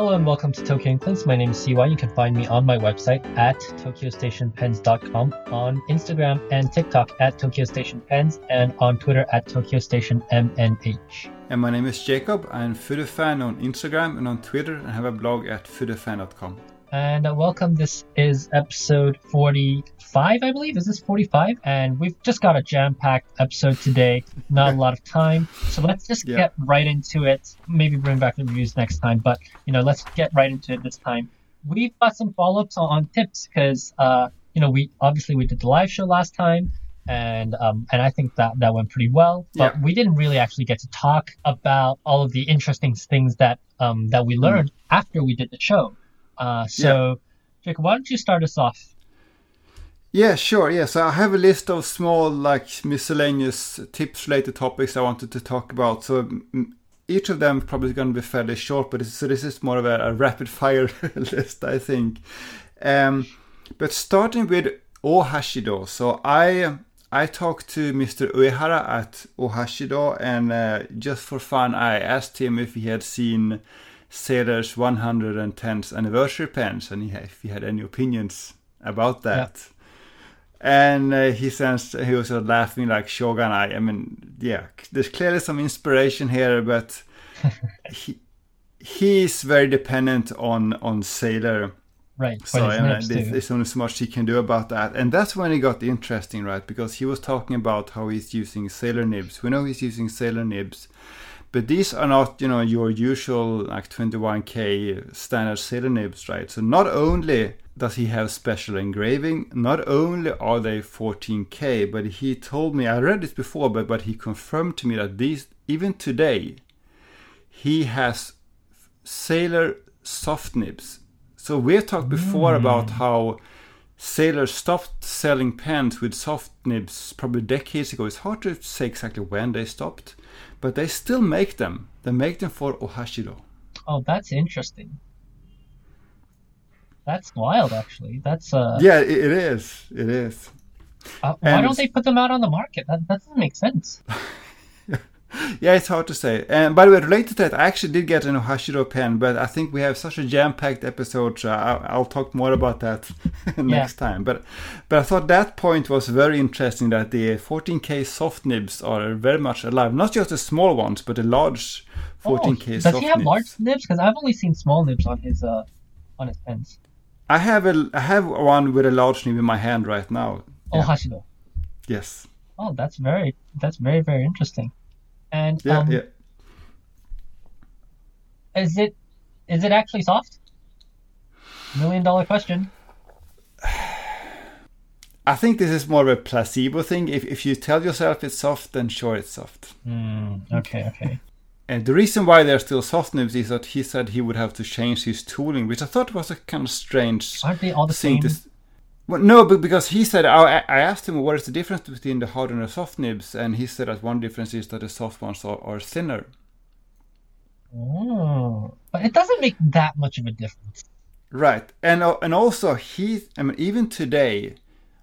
Hello and welcome to Tokyo Inklings. My name is CY. You can find me on my website at tokyostationpens.com, on Instagram and TikTok at Tokyo Station Pens, and on Twitter at Tokyo Station MNH. And my name is Jacob. I'm Fudefan on Instagram and on Twitter and have a blog at fudefan.com. And uh, welcome. This is episode 45, I believe. Is this 45? And we've just got a jam packed episode today. Not a lot of time. So let's just Yeah. get right into it. Maybe bring back the reviews next time. But, you know, let's get right into it this time. We've got some follow ups on, on tips because, uh, you know, we obviously we did the live show last time. And um, and I think that that went pretty well, but Yeah. we didn't really actually get to talk about all of the interesting things that um, that we learned after we did the show. Uh, so, Jacob, why don't you start us off? Yeah, sure. Yeah, so I have a list of small, like miscellaneous tips related topics I wanted to talk about. So each of them probably going to be fairly short, but so this is more of a, a rapid fire list, I think. Um, but starting with Ohashido. So I I talked to Mr. Uehara at Ohashido, and uh, just for fun, I asked him if he had seen Sailor's 110th anniversary pens, and he, if he had any opinions about that. And uh, he says he was of laughing like Shogun. I, I mean, yeah, there's clearly some inspiration here, but he he's very dependent on on Sailor. Right. So I mean, nibs, there's, there's only so much he can do about that, and that's when it got interesting, right? Because he was talking about how he's using Sailor nibs. We know he's using Sailor nibs, but these are not, you know, your usual like 21k standard Sailor nibs, right? So not only does he have special engraving, not only are they 14k, but he told me I read this before, but but he confirmed to me that these even today he has Sailor soft nibs. So we've talked before hmm. about how Sailor stopped selling pens with soft nibs probably decades ago. It's hard to say exactly when they stopped, but they still make them. They make them for Ohashido. Oh, that's interesting. That's wild, actually. That's uh, Yeah, it, it is. It is. uh why don't they put them out on the market? That, that doesn't make sense. Yeah, it's hard to say. And by the way, related to that, I actually did get an Ohashido pen, but I think we have such a jam-packed episode, so I'll, I'll talk more about that next time. But but I thought that point was very interesting that the 14K soft nibs are very much alive. Not just the small ones, but the large 14K oh, soft does he have nibs. large nibs? Because I've only seen small nibs on his uh on his pens. I have a I have one with a large nib in my hand right now. Oh, Yeah. Yes. Oh, that's very that's very very interesting. And Yeah, um, yeah. is it is it actually soft? Million dollar question. I think this is more of a placebo thing. If if you tell yourself it's soft, then sure it's soft. Hmm. Okay. Okay. And the reason why they're still soft nibs is that he said he would have to change his tooling, which I thought was a kind of strange Aren't they all the same? to. Well, no, but because he said, I, I asked him what is the difference between the hard and the soft nibs, and he said that one difference is that the soft ones are, are thinner. Oh, but it doesn't make that much of a difference. Right, and uh, and also he, I mean, even today,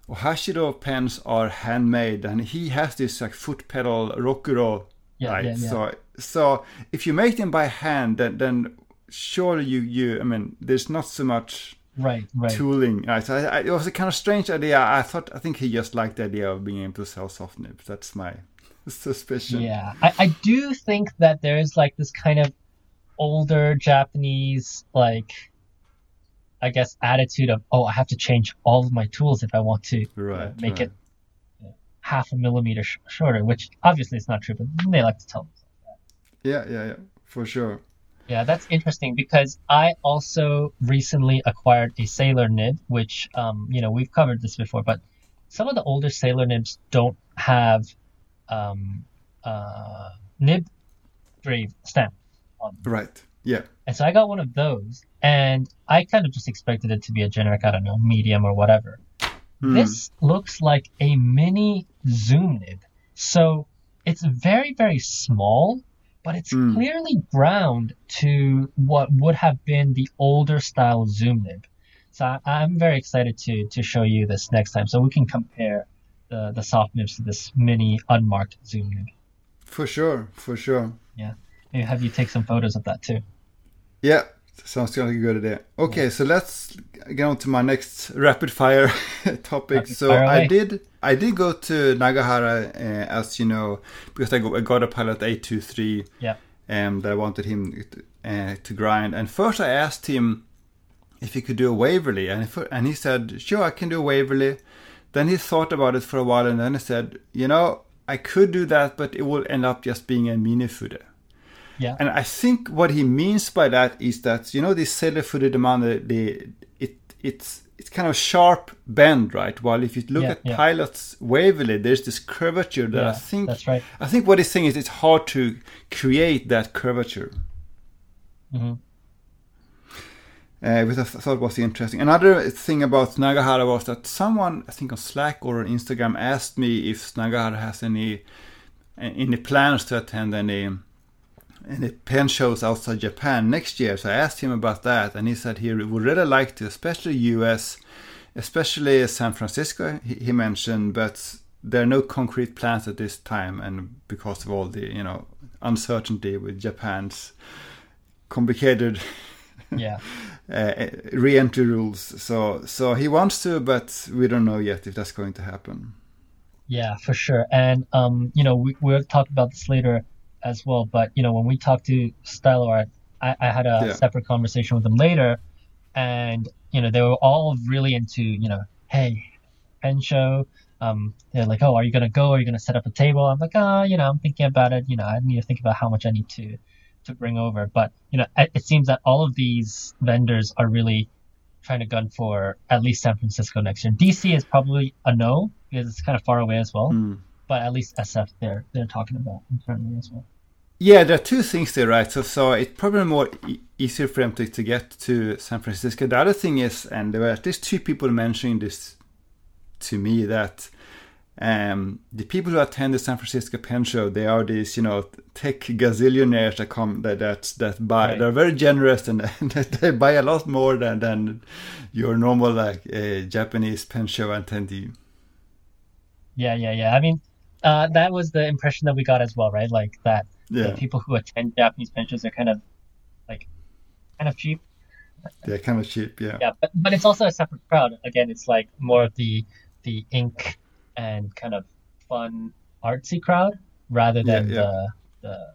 Ohashido pens are handmade, and he has this like foot pedal Rokuro, Yeah, right? yeah, yeah. So so if you make them by hand, then then surely you you, I mean, there's not so much Right. Right. tooling. Right, so I, I, it was a kind of strange idea. I thought, I think he just liked the idea of being able to sell soft nibs. That's my suspicion. Yeah, I, I do think that there's like this kind of older Japanese like I guess attitude of oh I have to change all of my tools if I want to uh, make right. it uh, half a millimeter sh- shorter, which obviously is not true, but they like to tell themselves. Yeah, yeah, yeah, for sure. Yeah, that's interesting because I also recently acquired a Sailor nib, which um, you know we've covered this before, but some of the older Sailor nibs don't have um, uh, nib grave stamp on them. Right. Yeah. And so I got one of those, and I kind of just expected it to be a generic, I don't know, medium or whatever. Hmm. This looks like a mini zoom nib. So it's very, very small, but it's Hmm. clearly ground to what would have been the older style zoom nib. So I, I'm very excited to to show you this next time, so we can compare the the soft nibs to this mini unmarked zoom nib. For sure, for sure. Yeah, Maybe have you take some photos of that too. Yeah, Sounds like a good idea. Okay, so let's get on to my next rapid fire topic. Rapid so fire I did I did go to Nagahara, uh, as you know, because I, got a pilot eight two three. Yeah. Um, that I wanted him uh, to grind. And first I asked him if he could do a Waverly, and if, and he said, "Sure, I can do a Waverly." Then he thought about it for a while, and then he said, "You know, I could do that, but it will end up just being a minifude." Yeah. And I think what he means by that is that you know this sailor Fude de Mannen the it it's it's kind of a sharp bend, right? While if you look yeah, at yeah. pilots Waverly, there's this curvature that yeah, I think that's right. I think what he's saying is it's hard to create that curvature. Mm-hmm. Uh, which I thought was interesting. Another thing about Nagahara was that someone, I think on Slack or on Instagram, asked me if Nagahara has any any plans to attend any any pen shows outside Japan next year. So I asked him about that, and he said he would really like to, especially US, especially San Francisco. He, he mentioned, but there are no concrete plans at this time, and because of all the you know uncertainty with Japan's complicated yeah uh, re-entry rules. So so he wants to, but we don't know yet if that's going to happen. Yeah, for sure. And um, you know, we we'll talk about this later as well. But you know, when we talked to Stylo, I, I had a yeah. separate conversation with them later, and you know, they were all really into you know, hey, pen show. Um, they're like, oh, are you gonna go? Are you gonna set up a table? I'm like, ah, oh, you know, I'm thinking about it. You know, I need to think about how much I need to to bring over. But you know, it seems that all of these vendors are really trying to gun for at least San Francisco next year. DC is probably a no because it's kind of far away as well. Mm but at least SF they're they're talking about internally as well. Yeah, there are two things there, right? So, so it's probably more e- easier for them to, to get to San Francisco. The other thing is, and there were at least two people mentioning this to me that um, the people who attend the San Francisco Pen Show, they are these, you know, tech gazillionaires that come that that, that buy. Right. They're very generous and they buy a lot more than than your normal like uh, Japanese pen show attendee. Yeah, yeah, yeah. I mean, uh, that was the impression that we got as well, right? Like that yeah. the people who attend Japanese pen shows are kind of like kind of cheap. Yeah, kind of cheap. Yeah. Yeah, but but it's also a separate crowd. Again, it's like more of the the ink and kind of fun artsy crowd rather than yeah, yeah. the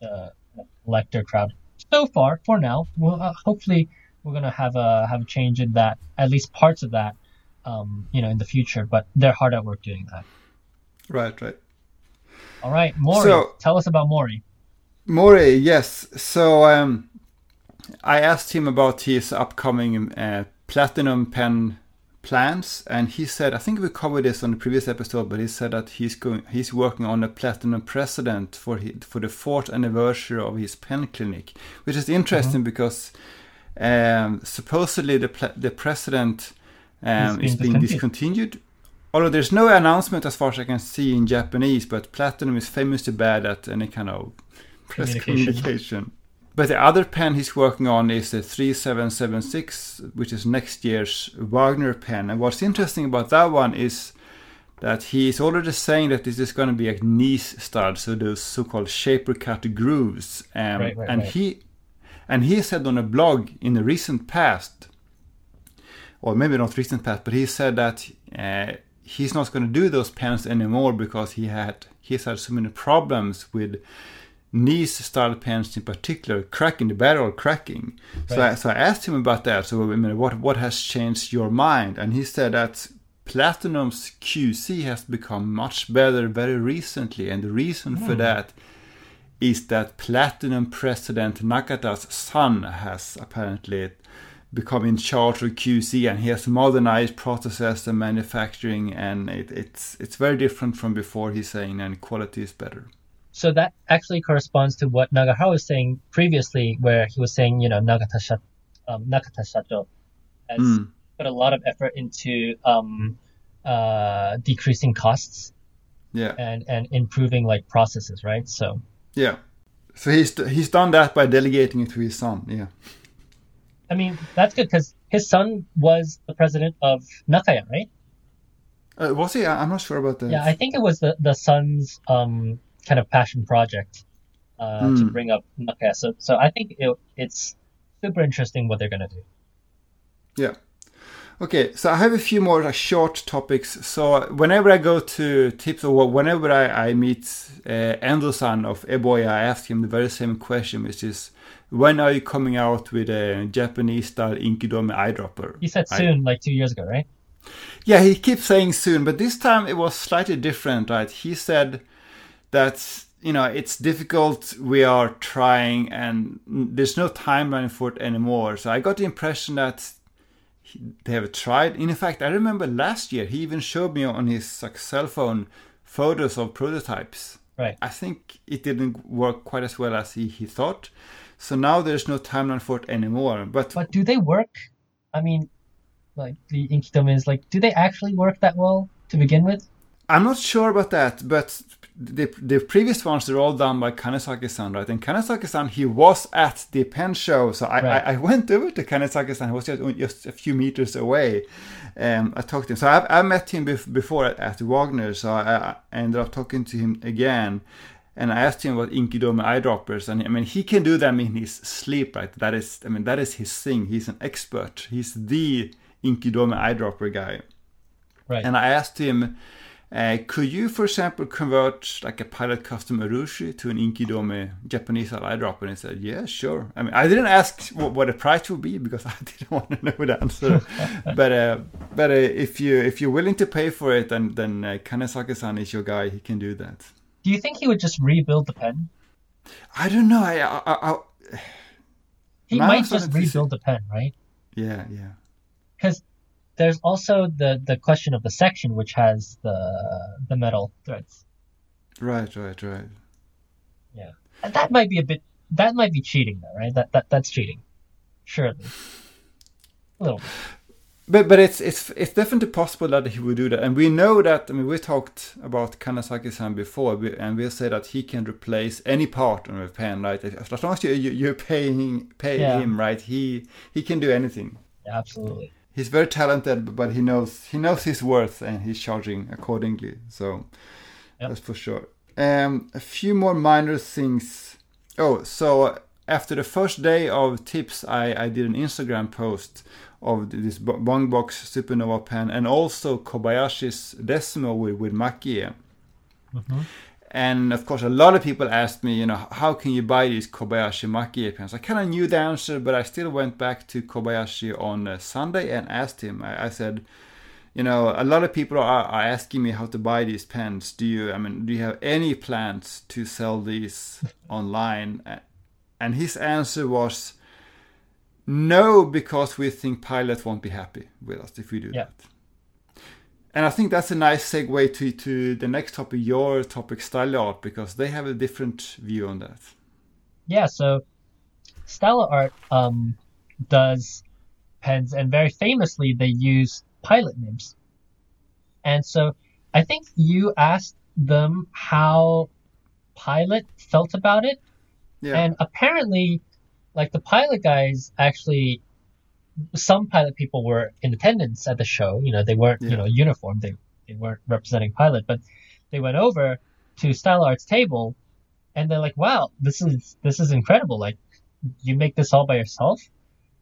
the the collector crowd. So far, for now, well, uh, hopefully we're gonna have a have a change in that, at least parts of that, um, you know, in the future. But they're hard at work doing that. Right, right. All right, Mori. So, tell us about Mori. Mori, yes. So um, I asked him about his upcoming uh, platinum pen plans, and he said, I think we covered this on the previous episode, but he said that he's going, he's working on a platinum president for his, for the fourth anniversary of his pen clinic, which is interesting mm-hmm. because um, supposedly the the president um, is being discontinued Although there's no announcement as far as I can see in Japanese, but Platinum is famously bad at any kind of press communication. communication. But the other pen he's working on is the 3776, which is next year's Wagner pen. And what's interesting about that one is that he's already saying that this is going to be a nice style, so those so-called shaper cut grooves. Um, right, right, and right. he and he said on a blog in the recent past, or maybe not recent past, but he said that uh, he's not going to do those pens anymore because he had he's had so many problems with Nice style pens in particular cracking the barrel cracking. Right. So I, so I asked him about that. So I mean, what what has changed your mind? And he said that Platinum's QC has become much better very recently, and the reason mm. for hmm. that is that Platinum President Nakata's son has apparently become in charge of QC and he has modernized processes and manufacturing and it, it's it's very different from before he's saying and quality is better. So that actually corresponds to what Nagahara was saying previously where he was saying, you know, Nagata, um, Nakata Shato has mm. put a lot of effort into um, uh, decreasing costs yeah. and, and improving like processes, right? So Yeah. So he's he's done that by delegating it to his son, yeah. I mean, that's good because his son was the president of Nakaya, right? Uh, was he? I'm not sure about that. Yeah, I think it was the the son's um, kind of passion project uh, mm. to hmm. bring up Nakaya. So, so I think it, it's super interesting what they're gonna do. Yeah. Okay, so I have a few more like, short topics. So whenever I go to tips or whenever I, I meet uh, Endo-san of Eboya, I ask him the very same question, which is, when are you coming out with a Japanese style Inkidome eyedropper? He said soon, I, like two years ago, right? Yeah, he keeps saying soon, but this time it was slightly different, right? He said that you know it's difficult. We are trying, and there's no timeline for it anymore. So I got the impression that they have tried. In fact, I remember last year he even showed me on his like, cell phone photos of prototypes. Right. I think it didn't work quite as well as he, he thought. So now there's no timeline for it anymore. But but do they work? I mean, like the Inkidome is like, do they actually work that well to begin with? I'm not sure about that, but the the previous ones are all done by Kanesaki-san, right? And Kanesaki-san, he was at the pen show, so I, right. I, I, went over to Kanesaki-san. He was just, just a few meters away. Um, I talked to him. So I, I met him before at, at Wagner, so I, I, ended up talking to him again. And I asked him about Inkidome eyedroppers, and I mean he can do them in his sleep, right? That is, I mean that is his thing. He's an expert. He's the Inkidome eyedropper guy. Right. And I asked him could you, for example, convert like a Pilot Custom Urushi to an Inkidome Japanese eyedropper? And he said, yeah, sure. I mean, I didn't ask what, what the price would be because I didn't want to know the answer. but uh, but uh, if you if you're willing to pay for it, then then uh, Kanesaki-san is your guy. He can do that. Do you think he would just rebuild the pen? I don't know. I, I, I he might just rebuild the pen, right? Yeah, yeah. Because there's also the the question of the section which has the the metal threads. Right, right, right. Yeah, and that might be a bit. That might be cheating, though, right? That that that's cheating, surely. A little. Bit. But but it's it's it's definitely possible that he would do that, and we know that. I mean, we talked about Kanesaki-san before, and we say that he can replace any part on a pen, right? As long as you, you are paying pay yeah. him, right? He he can do anything. Absolutely he's very talented, but he knows he knows his worth and he's charging accordingly. So yep. that's for sure. Um, a few more minor things. Oh, so after the first day of tips, I, I did an Instagram post of this Bung Box Supernova pen and also Kobayashi's Desmo with, with Maki. Mm-hmm. And of course, a lot of people asked me, you know, how can you buy these Kobayashi Maki pens? I kind of knew the answer, but I still went back to Kobayashi on uh, Sunday and asked him. I, I, said, you know, a lot of people are, are, asking me how to buy these pens. Do you, I mean, do you have any plans to sell these online? And his answer was, no, because we think Pilot won't be happy with us if we do yeah. that. And I think that's a nice segue to, to the next topic, your topic, Stylo Art, because they have a different view on that. Yeah, so Stylo Art um, does pens, and very famously, they use pilot nibs. And so I think you asked them how Pilot felt about it. Yeah. And apparently, like the pilot guys actually some pilot people were in attendance at the show. You know, they weren't, yeah. you know, uniform. They, they weren't representing pilot, but they went over to Stylo Art's table and they're like, wow, this is, this is incredible. Like you make this all by yourself.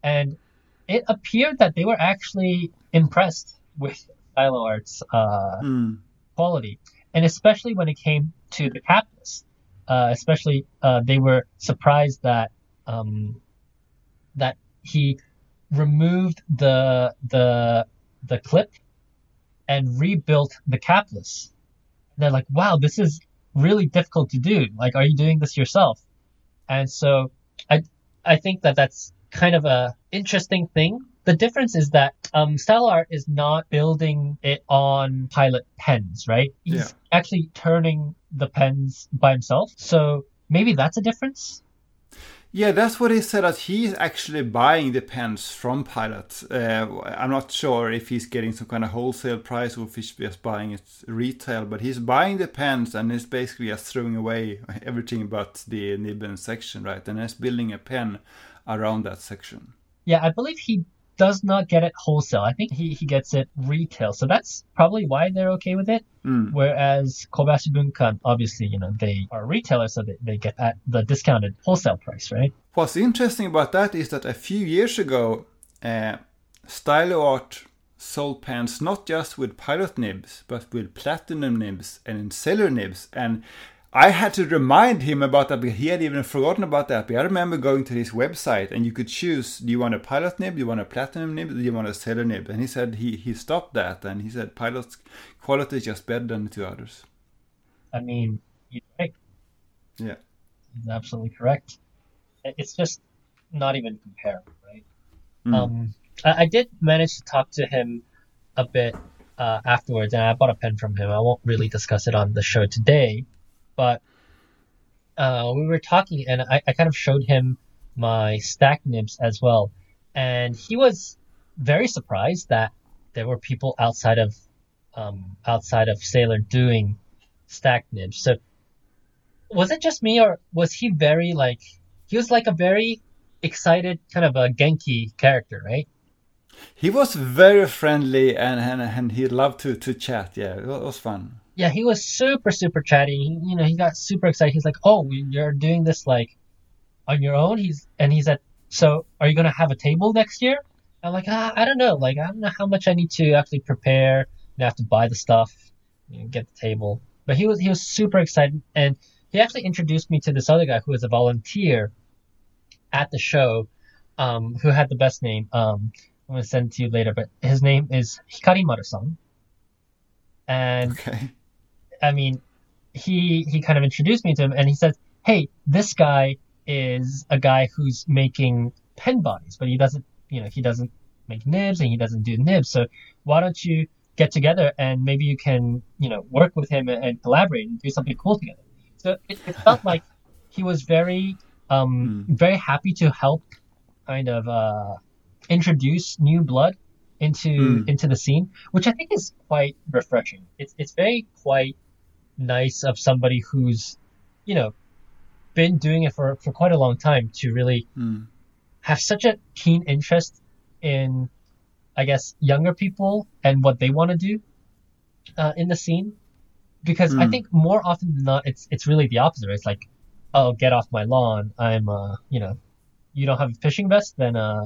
And it appeared that they were actually impressed with Stylo Art's, uh, mm. quality. And especially when it came to the capless, uh, especially, uh, they were surprised that, um, that he removed the the the clip and rebuilt the capless. They're like, wow, this is really difficult to do. Like, are you doing this yourself? And so I I think that that's kind of a interesting thing. The difference is that um, Stylo Art is not building it on pilot pens, right? He's yeah. actually turning the pens by himself. So maybe that's a difference. Yeah, that's what he said. That he's actually buying the pens from Pilot. Uh, I'm not sure if he's getting some kind of wholesale price or if he's just buying it retail. But he's buying the pens and he's basically just throwing away everything but the nibben section, right? And he's building a pen around that section. Yeah, I believe he does not get it wholesale. I think he, he gets it retail. So that's probably why they're okay with it. Mm. Whereas Kobayashi Bunkan, obviously, you know, they are retailers, so they, they get at the discounted wholesale price, right? What's interesting about that is that a few years ago, uh, Stylo Art sold pens not just with pilot nibs, but with platinum nibs and sailor nibs. And I had to remind him about that because he had even forgotten about that. But I remember going to his website and you could choose do you want a pilot nib, do you want a platinum nib, do you want a sailor nib? And he said he, he stopped that and he said pilot's quality is just better than the two others. I mean, you're right. Yeah. He's absolutely correct. It's just not even comparable, right? Mm. Um, I, I did manage to talk to him a bit uh, afterwards, and I bought a pen from him. I won't really discuss it on the show today, but uh, we were talking, and I, I kind of showed him my stack nibs as well, and he was very surprised that there were people outside of um, outside of Sailor doing stack nibs. So was it just me, or was he very like he was like a very excited kind of a Genki character, right? He was very friendly and, and, and he loved to, to chat. Yeah, it was fun. Yeah, he was super, super chatty. He, you know, he got super excited. He's like, oh, you're doing this like on your own? He's, and he said, so are you to have a table next year? I'm like, ah, I don't know. Like, I don't know how much I need to actually prepare. I have to buy the stuff, you know, get the table. But he was, he was super excited. And he actually introduced me to this other guy who was a volunteer at the show, um, who had the best name. Um, I'm gonna send it to you later, but his name is Hikari Maru-san. And Okay. I mean, he he kind of introduced me to him, and he said, "Hey, this guy is a guy who's making pen bodies, but he doesn't, you know, he doesn't make nibs and he doesn't do nibs. So why don't you get together and maybe you can, you know, work with him and, and collaborate and do something cool together." So it, it felt like he was very um very happy to help, kind of uh introduce new blood into Mm. into the scene, which I think is quite refreshing. It's it's very quite nice of somebody who's, you know, been doing it for, for quite a long time to really Mm. have such a keen interest in, I guess, younger people and what they want to do uh, in the scene. Because I Mm. think more often than not, it's it's really the opposite. It's like, oh, get off my lawn. I'm, uh, you know, you don't have a fishing vest, then uh,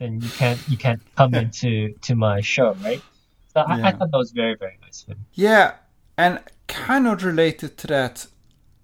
then you can't you can't come into to my show, right? So I, I thought that was very very nice of him. Yeah, and kind of related to that,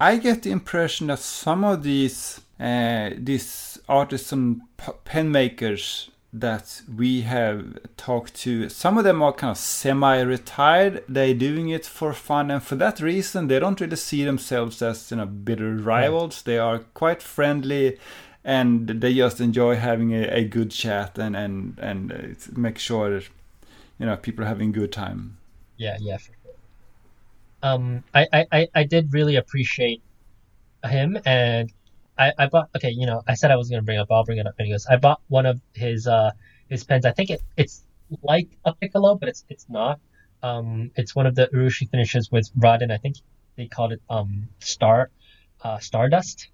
I get the impression that some of these uh, these artisan p- pen makers that we have talked to, some of them are kind of semi-retired. They're doing it for fun, and for that reason, they don't really see themselves as you know bitter rivals. They are quite friendly. And they just enjoy having a, a good chat and and and uh, make sure that you know people are having a good time. Yeah, yeah, for. Um, I, I, I, I did really appreciate him, and I, I bought. Okay, you know, I said I was gonna bring it up. I'll bring it up anyways. I bought one of his uh his pens. I think it it's like a Piccolo, but it's it's not. Um, it's one of the Urushi finishes with Raden. I think they called it um Star, uh, Stardust.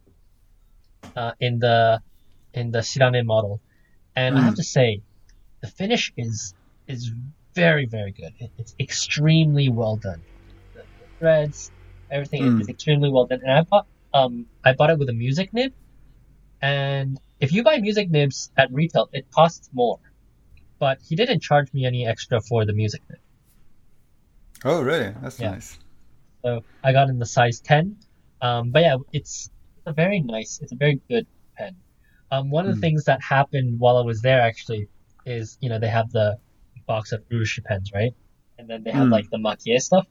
Uh, in the in the Shirane model, and I have Mm. to say, the finish is is very very good. It, it's extremely well done. Threads, everything Mm. is extremely well done. And I bought um I bought it with a music nib, and if you buy music nibs at retail, it costs more. But he didn't charge me any extra for the music nib. Oh, really? That's Yeah. nice. So I got in the size 10. Um, but yeah, it's a very nice, it's a very good pen. Um, one of the Mm. things that happened while I was there actually is, you know, they have the box of Urushi pens, right? And then they have Mm. like the Makie stuff.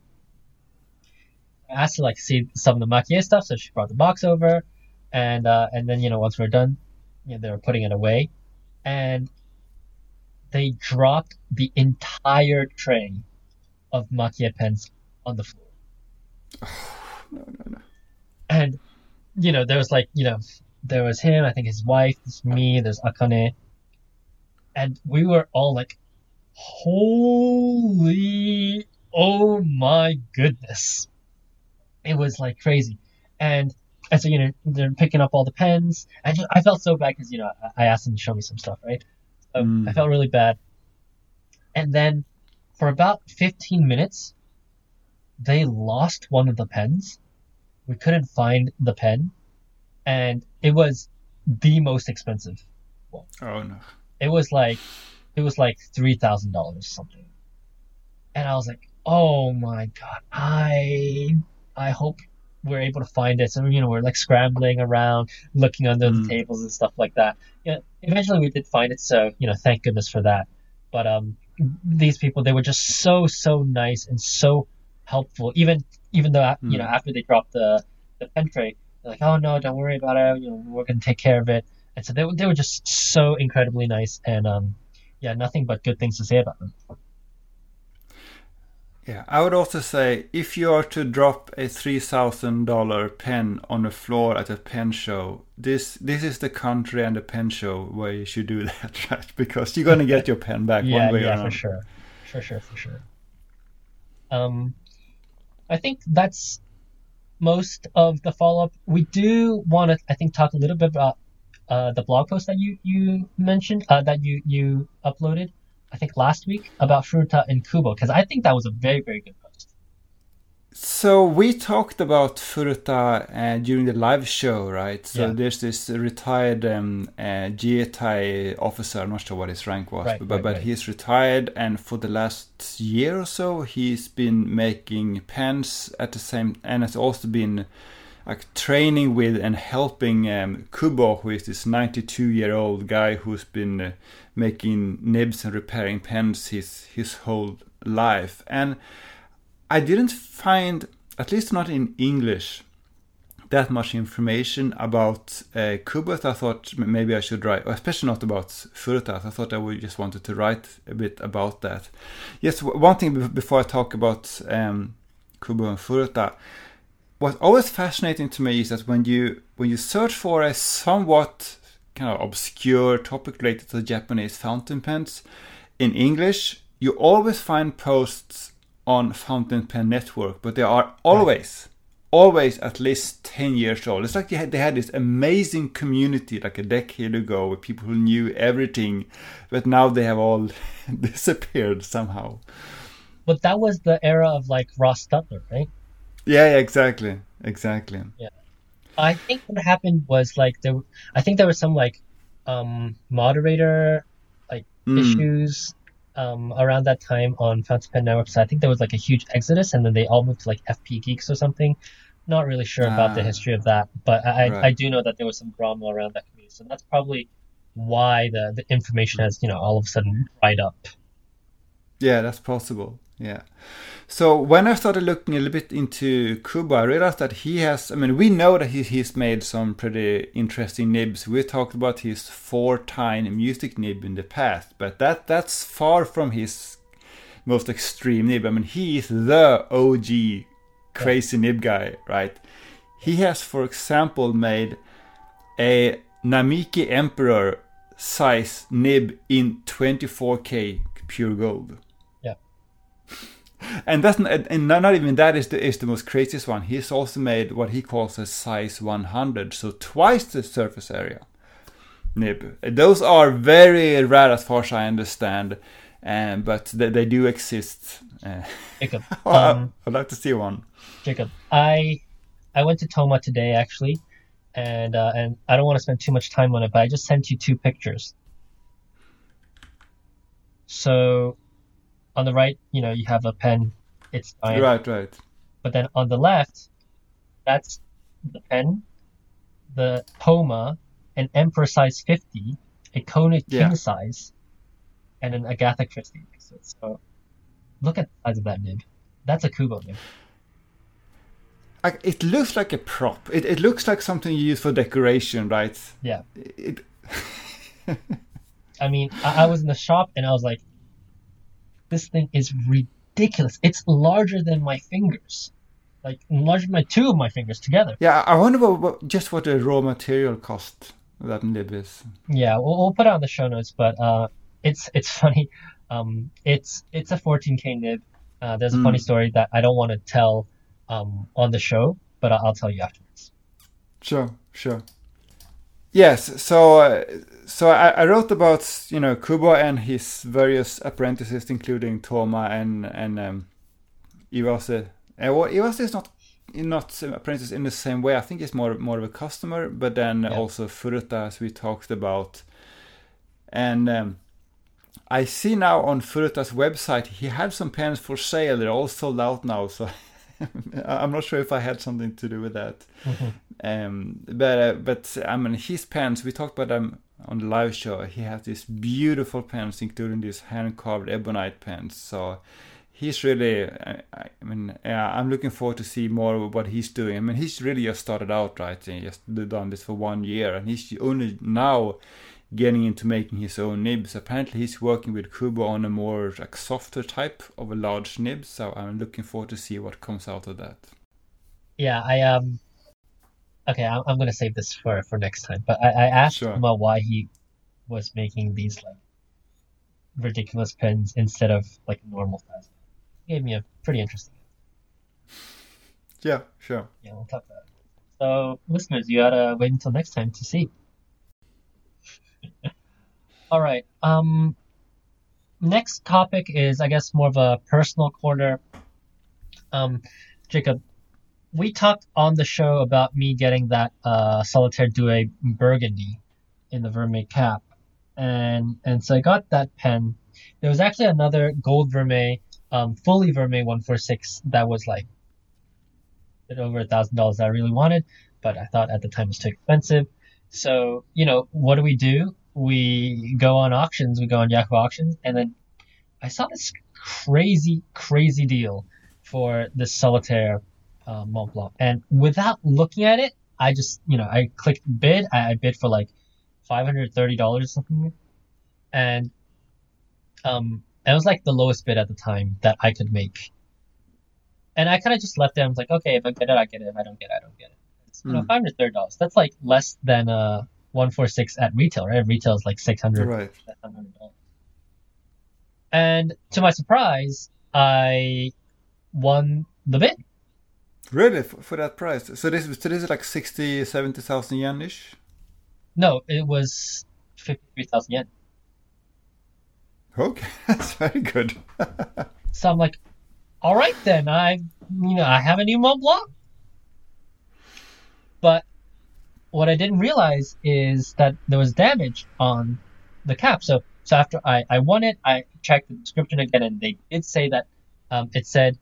Asked to like see some of the Makie stuff, so she brought the box over, and uh, and then you know once we're done, you know, they were putting it away, and they dropped the entire tray of Makie pens on the floor. No, no, no. and you know there was like you know there was him i think his wife there's me there's akane. And we were all like holy oh my goodness it was like crazy and and so you know they're picking up all the pens i just i felt so bad because you know I, I asked them to show me some stuff right mm. I felt really bad. And then for about 15 minutes, they lost one of the pens. We couldn't find the pen, and it was the most expensive. One. Oh no! It was like it was like three thousand dollars something, and I was like, oh my god, I I hope we're able to find it. So you know, we're like scrambling around, looking under mm. the tables and stuff like that. Yeah, eventually we did find it. So you know, thank goodness for that. But um, these people, they were just so so nice and so helpful. Even even though mm. you know after they dropped the the pen tray, they're like, oh no, don't worry about it. You know, we're gonna take care of it. And so they they were just so incredibly nice and um, yeah, nothing but good things to say about them. Yeah, I would also say if you are to drop a three thousand dollar pen on the floor at a pen show, this this is the country and the pen show where you should do that, right? Because you're gonna get your pen back yeah, one way yeah, or another. Yeah, for sure, for sure, for sure. Um, I think that's most of the follow up. We do want to, I think, talk a little bit about uh, the blog post that you you mentioned uh, that you you uploaded. I think last week about Furuta and Kubo because I think that was a very very good post. So we talked about Furuta uh, during the live show, right? So yeah. there's this retired um, uh, officer. I'm not sure what his rank was, right, but right, but right. he's retired, and for the last year or so, he's been making pens at the same, and has also been like training with and helping um, Kubo, who is this 92 year old guy who's been uh, making nibs and repairing pens his his whole life. And I didn't find, at least not in English, that much information about uh, Kubo. I thought maybe I should write, especially not about Furuta. I thought I would just wanted to write a bit about that. Yes, one thing before I talk about um, Kubo and Furuta what's always fascinating to me is that when you when you search for a somewhat kind of obscure topic related to Japanese fountain pens in English, you always find posts on Fountain Pen Network, but they are always, always at least 10 years old. It's like they had, they had this amazing community like a decade ago with people who knew everything, but now they have all disappeared somehow. But that was the era of like Ross Stutler, right? Yeah, yeah, exactly, exactly. Yeah, I think what happened was like there. I think there was some like um, moderator like mm. issues um, around that time on Fountain Pen Network. So I think there was like a huge exodus, and then they all moved to like FP Geeks or something. Not really sure ah, about the ah. history of that, but I, right. I do know that there was some drama around that community. So that's probably why the, the information has you know all of a sudden dried up. Yeah, that's possible. Yeah. So when I started looking a little bit into Kubo, I realized that he has. I mean, we know that he, he's made some pretty interesting nibs. We talked about his four-tine music nib in the past, but that that's far from his most extreme nib. I mean, he is the OG crazy nib guy, right? He has, for example, made a Namiki Emperor size nib in 24k pure gold and that's not, and not even that is the is the most craziest one. He's also made what he calls a size 100, so twice the surface area nib. Those are very rare as far as I understand, um, but they, they do exist. Uh, Jacob, um, I'd like to see one. Jacob, I I went to Toma today actually, and uh, and I don't want to spend too much time on it, but I just sent you two pictures. So on the right, you know, you have a pen. It's fine. Right, right. But then on the left, that's the pen, the Toma, an Emperor size 50, a Kona king yeah. size, and an Agatha Christie. So look at the size of that nib. That's a Kubo nib. It looks like a prop. It, it looks like something you use for decoration, right? Yeah. It... I mean, I, I was in the shop and I was like, this thing is ridiculous. It's larger than my fingers, like larger than my two of my fingers together. Yeah, I wonder what, what just what the raw material cost that nib is. Yeah, we'll, we'll put it on the show notes, but uh, it's it's funny. Um, it's it's a 14k nib. Uh, there's a mm. funny story that I don't want to tell um, on the show, but I'll, I'll tell you afterwards. Sure, sure. Yes, so uh, so I, I, wrote about you know Kubo and his various apprentices, including Toma and and um, Iwase. Uh, well, Iwase is not not apprentice in the same way. I think he's more more of a customer, but then yeah. also Furuta, as we talked about, and um, I see now on Furuta's website he had some pens for sale. They're all sold out now, so I'm not sure if I had something to do with that. Mm-hmm. Um, but uh, but I mean his pens. We talked about them on the live show. He has these beautiful pens, including these hand carved ebonite pens. So he's really. I, I, mean, yeah, I'm looking forward to see more of what he's doing. I mean, he's really just started out, right? He just done this for one year, and he's only now getting into making his own nibs. Apparently, he's working with Kubo on a more like softer type of a large nib. So I'm looking forward to see what comes out of that. Yeah, I um. Okay, I'm, I'm gonna save this for for next time. But I, I asked sure. him about why he was making these like ridiculous pens instead of like normal size. He gave me a pretty interesting. Yeah, sure. Yeah, we'll talk about it. So, listeners, you gotta wait until next time to see. All right. Um, next topic is, I guess, more of a personal corner. Um, Jacob, we talked on the show about me getting that uh, Solitaire Duet Burgundy in the Vermeil cap, and and so I got that pen. There was actually another gold Vermeil, um, fully Vermeil 146 that was like a over a thousand dollars I really wanted, but I thought at the time it was too expensive. So you know, what do we do? we go on auctions, we go on Yahoo auctions, and then I saw this crazy, crazy deal for this solitaire uh, Mont Blanc. And without looking at it, I just, you know, I clicked bid. I, I bid for like $530 or something. And um, it was like the lowest bid at the time that I could make. And I kind of just left it. I was like, okay, if I get it, I get it. If I don't get it, I don't get it. It's, you mm. know, $530. That's like less than uh, 146 at retail, right? Retail is like 600 right. And to my surprise, I won the bid. Really? For, for that price? So this, so this is like 60, 70,000 yen ish? No, it was 53,000 yen. Okay, that's very good. so I'm like, all right then, I, you know, I have a new Mont Blanc. But what I didn't realize is that there was damage on the cap. So so after I, I won it, I checked the description again, and they did say that um, it said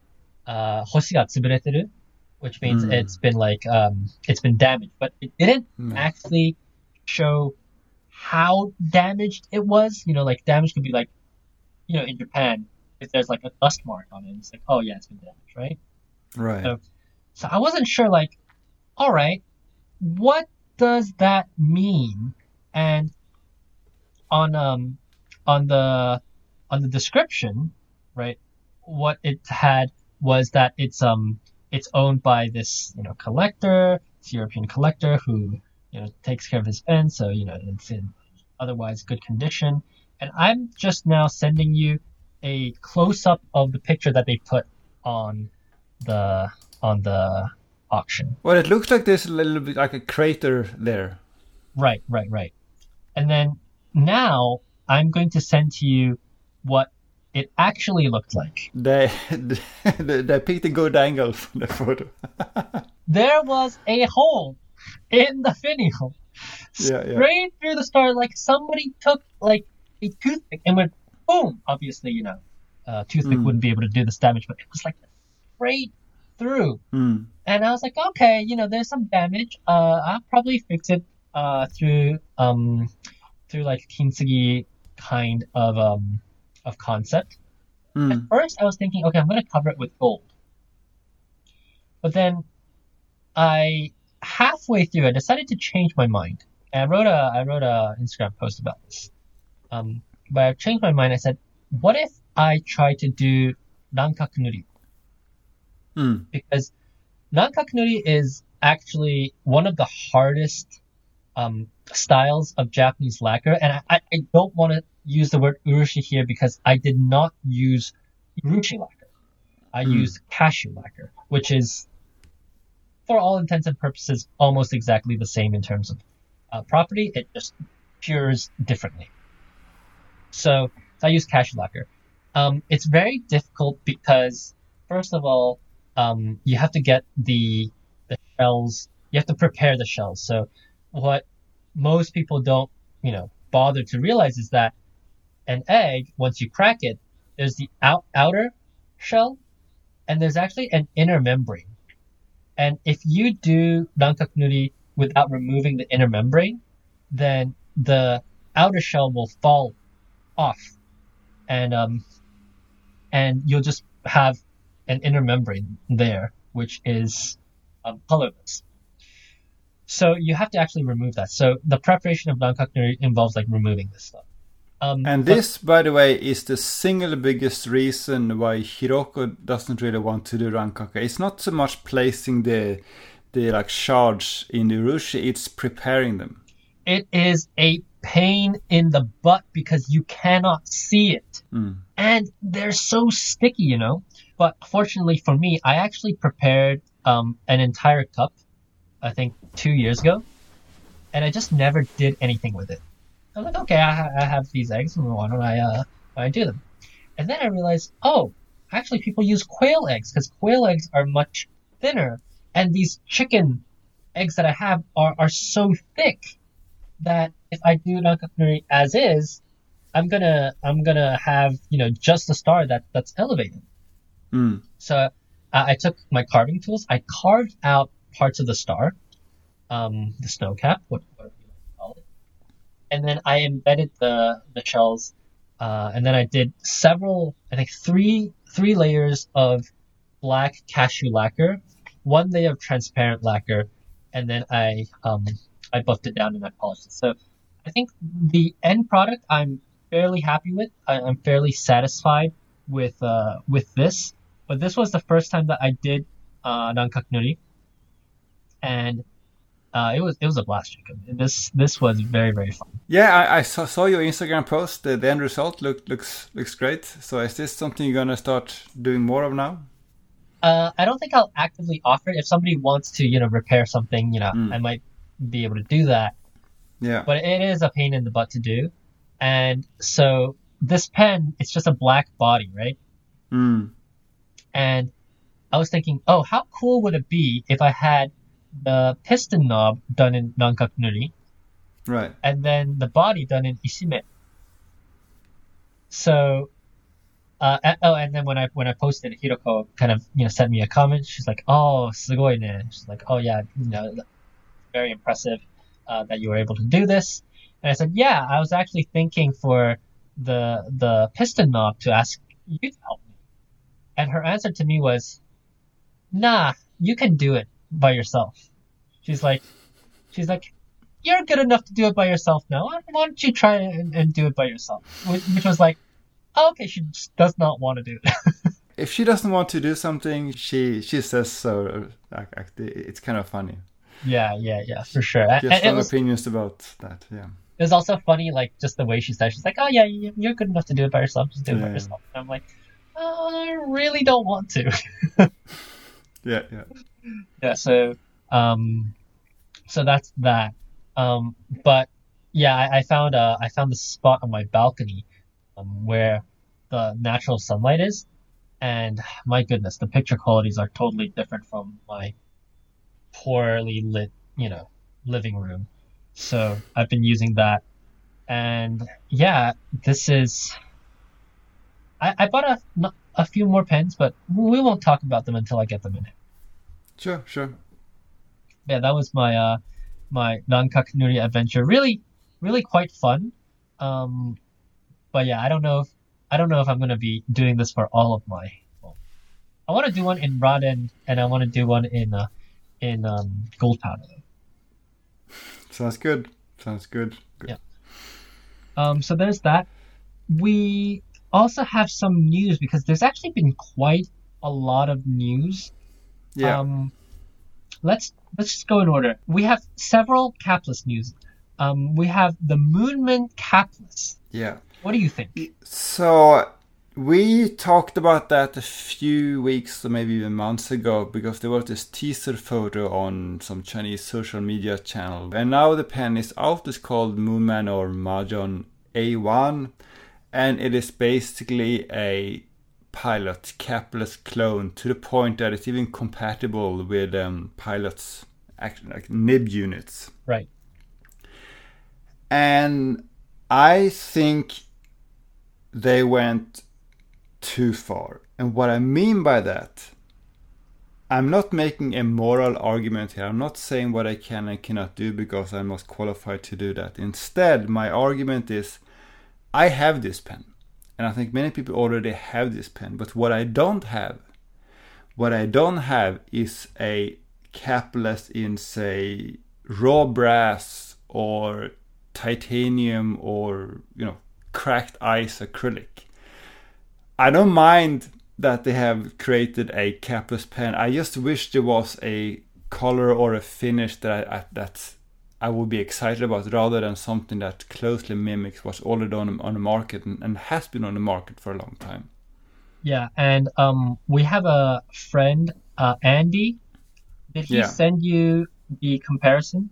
uh, hoshi ga tsubureteru, which means mm. it's been like um, it's been damaged, but it didn't mm. actually show how damaged it was. You know, like damage could be like, you know, in Japan, if there's like a dust mark on it, it's like, oh yeah, it's been damaged, right? Right. So, so I wasn't sure, like, all right, what does that mean? And on um on the on the description, right, what it had was that it's um it's owned by this you know collector, it's European collector who you know takes care of his pen, so you know it's in otherwise good condition. And I'm just now sending you a close up of the picture that they put on the on the auction. Well, it looks like there's a little bit like a crater there. Right, right, right. And then now I'm going to send to you what it actually looked like. They they, they picked a good angle for the photo. there was a hole in the finial. Yeah, yeah. Straight through the star, like somebody took like a toothpick and went boom. Obviously, you know, uh, toothpick mm. wouldn't be able to do this damage, but it was like straight through. Mm. And I was like, okay, you know, there's some damage. Uh, I'll probably fix it uh, through um, through like kintsugi kind of um, of concept. Mm. At first, I was thinking, okay, I'm going to cover it with gold. But then I halfway through, I decided to change my mind. And I wrote a I wrote a Instagram post about this. Um, but I changed my mind. I said, what if I try to do rankakunuri? Mm. Because Rankakunuri is actually one of the hardest um, styles of Japanese lacquer. And I, I don't want to use the word urushi here because I did not use urushi lacquer. I mm. used cashew lacquer, which is, for all intents and purposes, almost exactly the same in terms of uh, property. It just cures differently. So, so I use cashew lacquer. Um, it's very difficult because first of all, um, you have to get the the shells. You have to prepare the shells. So what most people don't, you know, bother to realize is that an egg, once you crack it, there's the out, outer shell, and there's actually an inner membrane. And if you do rankaku nuri without removing the inner membrane, then the outer shell will fall off, and um, and you'll just have an inner membrane there, which is um, colorless. So you have to actually remove that. So the preparation of nuri involves like removing this stuff. Um, and this, but, by the way, is the single biggest reason why Hiroko doesn't really want to do rankaku. It's not so much placing the the like shards in the urushi; it's preparing them. It is a pain in the butt because you cannot see it, mm. and they're so sticky, you know. But fortunately for me, I actually prepared um, an entire cup, I think two years ago, and I just never did anything with it. I'm like, okay, I, I have these eggs, why don't I, uh, why I do them? And then I realized, oh, actually people use quail eggs because quail eggs are much thinner, and these chicken eggs that I have are, are so thick that if I do rankaku nuri as is, I'm gonna I'm gonna have you know just a star that that's elevated. Mm. So uh, I took my carving tools. I carved out parts of the star, um, the snow cap, what, whatever you to call it, and then I embedded the the shells, uh, and then I did several, I think three three layers of black cashew lacquer, one layer of transparent lacquer, and then I um, I buffed it down and I polished it. So I think the end product I'm fairly happy with. I, am fairly satisfied with uh, with this. But this was the first time that I did uh, rankaku nuri, and uh, it was it was a blast, Jacob. This this was very very fun. Yeah, I, I saw, saw your Instagram post. The, the end result look, looks looks great. So is this something you're gonna start doing more of now? Uh, I don't think I'll actively offer it. If somebody wants to, you know, repair something, you know, mm. I might be able to do that. Yeah. But it is a pain in the butt to do, and so this pen, it's just a black body, right? Mm. And I was thinking, oh, how cool would it be if I had the piston knob done in rankaku nuri, right, and then the body done in ishime. So, uh, oh, and then when I when I posted, Hiroko kind of you know sent me a comment. She's like, "Oh, sugoi ne." She's like, "Oh yeah, you know, very impressive uh, that you were able to do this." And I said, "Yeah, I was actually thinking for the the piston knob to ask you to help me." And her answer to me was, "Nah, you can do it by yourself." She's like, she's like, "You're good enough to do it by yourself now. Why don't you try and, and do it by yourself?" Which, was like, oh, "Okay, she just does not want to do it." if she doesn't want to do something, she she says so. It's kind of funny. Yeah, yeah, yeah, for sure. Just some opinions about that. Yeah. It was also funny, like just the way she said. She's like, "Oh yeah, you're good enough to do it by yourself. Just do it yeah. by yourself." And I'm like, oh, "I really don't want to." yeah, yeah, yeah. So, um, so that's that. Um, but yeah, I, I found a I found a spot on my balcony, um, where the natural sunlight is, and my goodness, the picture qualities are totally different from my poorly lit, you know, living room. So I've been using that. And yeah, this is. I, I bought a, a few more pens, but we won't talk about them until I get them in. Sure, sure. Yeah, that was my uh my Rankaku Nuri adventure. Really, really quite fun. Um, but yeah, I don't know if I don't know if I'm gonna be doing this for all of my. Well, I want to do one in Raden, and I want to do one in uh, in um, gold powder. Sounds good. Sounds good. good. Yeah. Um, so there's that. We also have some news because there's actually been quite a lot of news. Yeah. Um, let's let's just go in order. We have several capless news. Um, we have the Moonman capless. Yeah. What do you think? So we talked about that a few weeks or maybe even months ago because there was this teaser photo on some Chinese social media channel. And now the pen is out. It's called Moonman or Majohn A1. And it is basically a pilot capless clone to the point that it's even compatible with um, pilots like nib units. Right. And I think they went too far. And what I mean by that, I'm not making a moral argument here. I'm not saying what I can and cannot do because I'm not qualified to do that. Instead, my argument is I have this pen. And I think many people already have this pen. But what I don't have, what I don't have is a capless in, say, raw brass or titanium or, you know, cracked ice acrylic. I don't mind that they have created a capless pen. I just wish there was a color or a finish that I, that I would be excited about rather than something that closely mimics what's already on, on the market and, and has been on the market for a long time. Yeah, and um, we have a friend, uh, Andy. Did he Yeah. send you the comparison?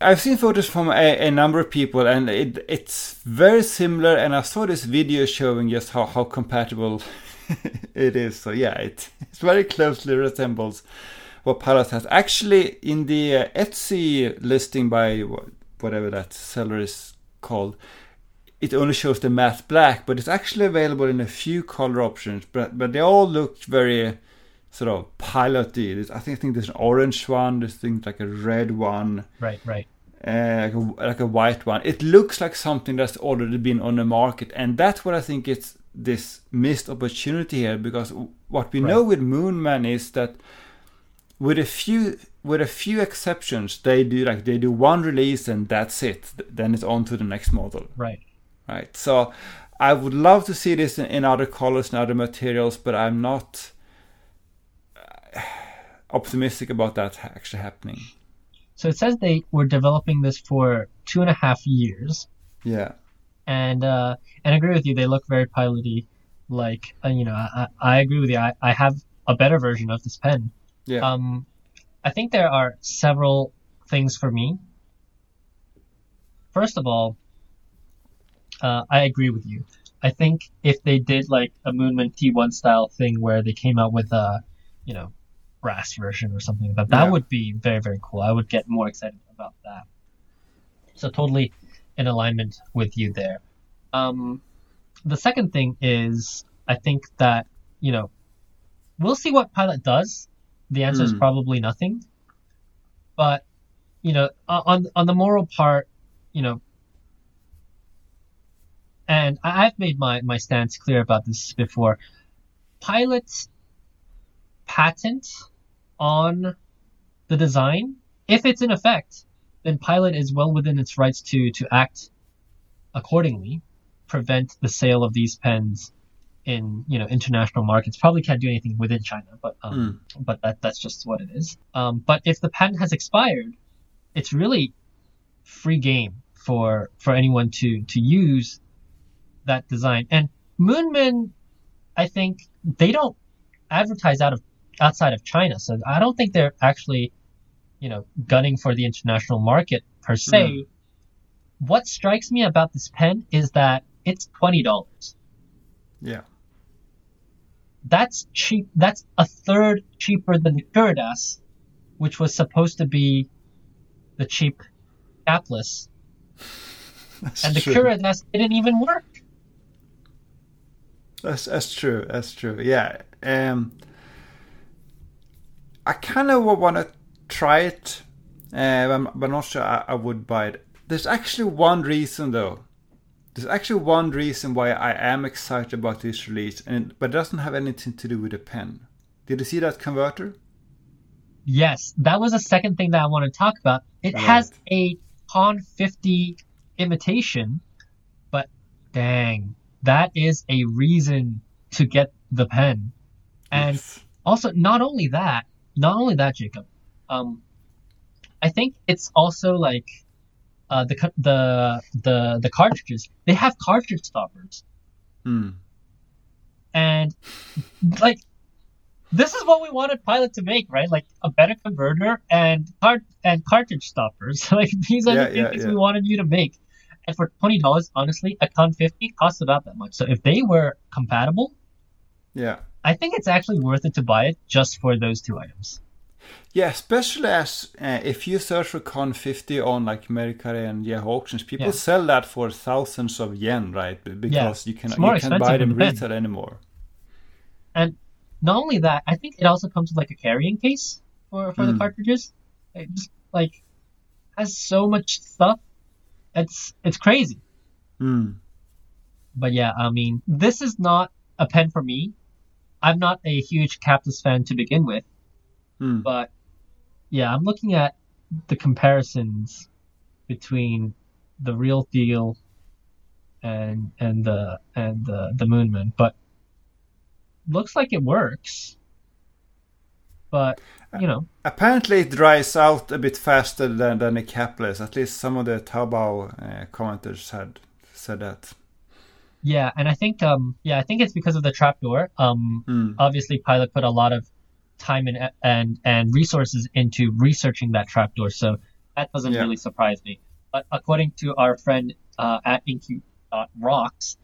I've seen photos from a, a number of people, and it, it's very similar. And I saw this video showing just how, how compatible it is. So yeah, it, it very closely resembles what Pilot has. Actually, in the uh, Etsy listing by whatever that seller is called, it only shows the matte black, but it's actually available in a few color options. But but they all look very sort of piloty. There's- I think I think there's an orange one. There's things like a red one Right, right. uh, like, a, like a white one. It looks like something that's already been on the market, and that's what I think it's this missed opportunity here. Because what we know with Moonman is that with a few with a few exceptions, they do like they do one release and that's it. Then it's on to the next model, Right. right? So I would love to see this in, in other colors and other materials, but I'm not uh, optimistic about that actually happening. So it says they were developing this for two and a half years, Yeah. and uh, and I agree with you. They look very piloty. Like uh, you know, I, I I agree with you. I, I have a better version of this pen. Yeah. Um, I think there are several things for me. First of all, uh, I agree with you. I think if they did like a Moonman T1 style thing where they came out with a, you know, brass version or something like that, that Yeah. would be very, very cool. I would get more excited about that. So totally in alignment with you there. Um, the second thing is, I think that, you know, we'll see what Pilot does. The answer is Hmm. probably nothing. But, you know, on, on the moral part, you know, and I- I've made my, my stance clear about this before. Pilot's patent on the design, if it's in effect, then Pilot is well within its rights to, to act accordingly, prevent the sale of these pens in you know international markets. Probably can't do anything within China, but um, but that that's just what it is. Um, but if the patent has expired, it's really free game for for anyone to to use that design. And Moonman, I think they don't advertise out of outside of China, so I don't think they're actually you know gunning for the international market per se. What strikes me about this pen is that it's twenty dollars. Yeah. That's cheap. That's a third cheaper than the Curidas, which was supposed to be the cheap capless, That's and the true. Curidas didn't even work. That's that's true. That's true. Yeah. Um, I kind of want to try it, uh, but I'm not sure I, I would buy it. There's actually one reason though. There's actually one reason why I am excited about this release, and but it doesn't have anything to do with the pen. Did you see that converter? Yes, that was the second thing that I want to talk about. It Right. has a Con 50 imitation, but dang, that is a reason to get the pen. And Yes. also, not only that, not only that, Jacob, um, I think it's also like uh, the the the the cartridges. They have cartridge stoppers. Hmm. and like this is what we wanted Pilot to make, right? Like a better converter and cart and cartridge stoppers. like these are Yeah, the yeah, things yeah. we wanted you to make. And for twenty dollars, honestly, a Con 50 costs about that much. So if they were compatible, Yeah. I think it's actually worth it to buy it just for those two items. Yeah, especially as uh, if you search for Con 50 on like Mercari and Yahoo auctions, people Yeah. sell that for thousands of yen, right? Because you can you can't buy them than the pen. retail anymore. And not only that, I think it also comes with like a carrying case for, for the Mm. cartridges. It just like has so much stuff. It's it's crazy. Mm. But yeah, I mean, this is not a pen for me. I'm not a huge capless fan to begin with, Mm. but yeah, I'm looking at the comparisons between the real deal and and the and the the Moonman, but looks like it works. But you know, Apparently, it dries out a bit faster than, than a capless. At least some of the Taobao uh, commenters had said that. yeah, and I think um yeah, I think it's because of the trapdoor. Um, Mm. obviously Pilot put a lot of time and and and resources into researching that trapdoor, so that doesn't Yeah. really surprise me. But according to our friend uh, at Incu uh, Rocks,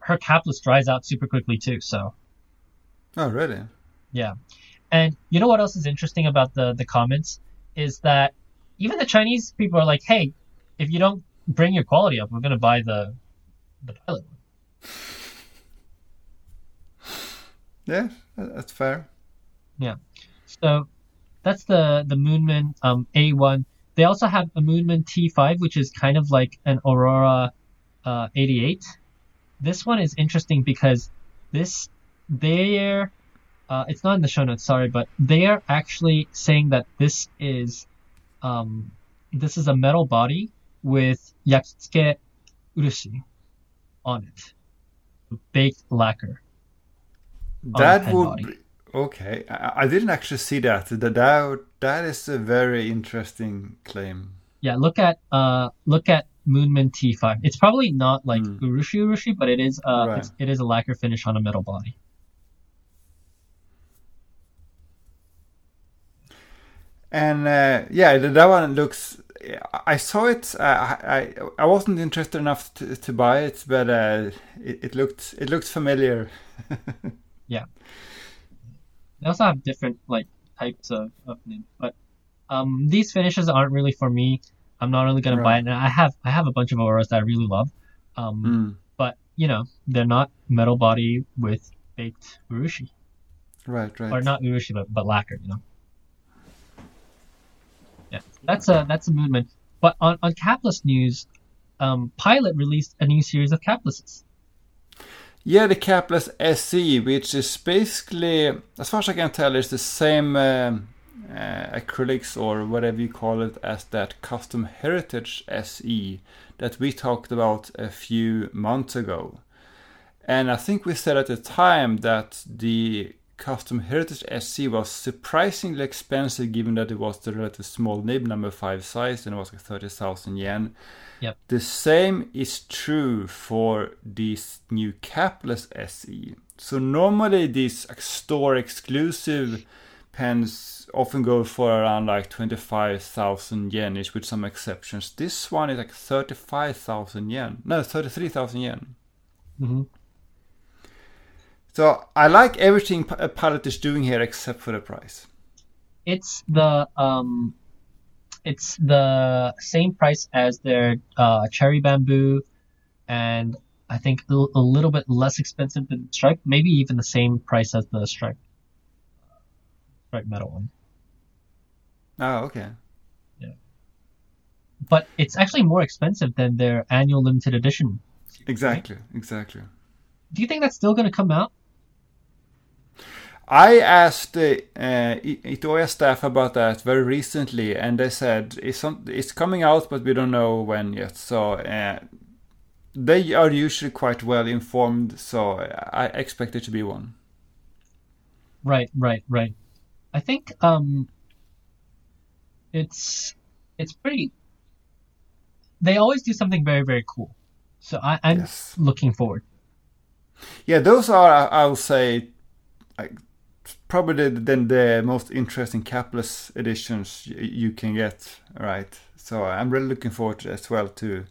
her capless dries out super quickly too. So Oh, really? yeah, and you know what else is interesting about the the comments is that even the Chinese people are like, hey, if you don't bring your quality up, we're gonna buy the the Pilot one. Yeah, that's fair. So that's the the Moonman um, A1. They also have a Moonman T5, which is kind of like an Aurora uh, 88. This one is interesting because this they're uh, it's not in the show notes, sorry, but they are actually saying that this is um, this is a metal body with Yakitsuke Urushi on it, baked lacquer. That would body. be, okay. I, I didn't actually see that. That that that is a very interesting claim. Yeah, look at uh look at Moonman T5. It's probably not like Hmm. Urushi Urushi, but it is uh Right. it is a lacquer finish on a metal body. And uh, yeah, that one looks. I saw it. I I I wasn't interested enough to, to buy it, but uh, it, it looked it looked familiar. They also have different like types of, of nib, but um these finishes aren't really for me. I'm not really gonna buy it. And I have I have a bunch of auroras that I really love. Um Mm, but you know, they're not metal body with baked Urushi. right, right. Or not Urushi but, but lacquer, you know. Yeah. That's a that's a movement. But on, on capless news, um, Pilot released a new series of caplesses. Yeah, the capless SE, which is basically, as far as I can tell, is the same um, uh, acrylics or whatever you call it as that custom heritage SE that we talked about a few months ago. And I think we said at the time that the custom heritage SE was surprisingly expensive given that it was the relatively small nib number 5 size and it was like 30,000 yen. Yep. The same is true for this new capless SE. So normally these store exclusive pens often go for around like 25,000 yen ish with some exceptions. This one is like 35,000 yen. No, 33,000 yen. Mm-hmm. So I like everything uh, Pilot is doing here except for the price. It's the um, it's the same price as their uh, cherry bamboo, and I think a, a little bit less expensive than stripe. Maybe even the same price as the stripe stripe metal one. Oh, okay. Yeah, but it's actually more expensive than their annual limited edition. Exactly, exactly. Do you think that's still going to come out? I asked the uh, Itoya staff about that very recently, and they said it's some, it's coming out, but we don't know when yet. So uh, they are usually quite well informed, so I expect it to be one. Right, right, right. I think um, it's it's pretty. They always do something very, very cool. So I, I'm Yes. looking forward. Yeah, those are, I would say, like, probably the, then the most interesting capless editions you can get, right? So I'm really looking forward as well to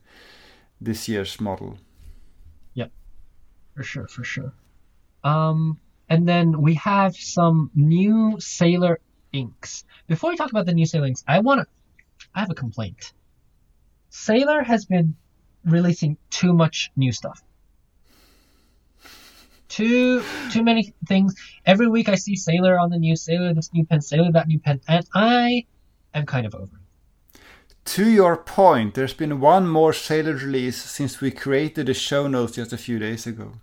this year's model. Yep, for sure, for sure. Um, and then we have some new Sailor inks. Before we talk about the new Sailor inks, I want to. I have a complaint. Sailor has been releasing too much new stuff. Too too many things. Every week I see Sailor on the news, Sailor this new pen, Sailor that new pen, and I am kind of over it. To your point, there's been one more Sailor release since we created the show notes just a few days ago.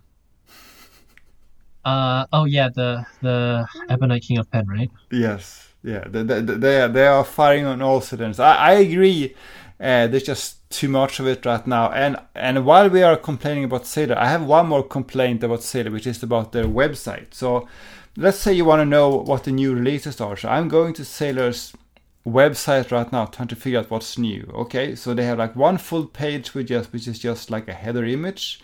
Uh oh yeah, the the Ebonite King of Pen, right? Yes, yeah, they they, they, are, they are firing on all cylinders. I, I agree. Uh, there's just too much of it right now. And and while we are complaining about Sailor, I have one more complaint about Sailor, which is about their website. So let's say you want to know what the new releases are. So I'm going to Sailor's website right now trying to figure out what's new. Okay, so they have like one full page which just which is just like a header image,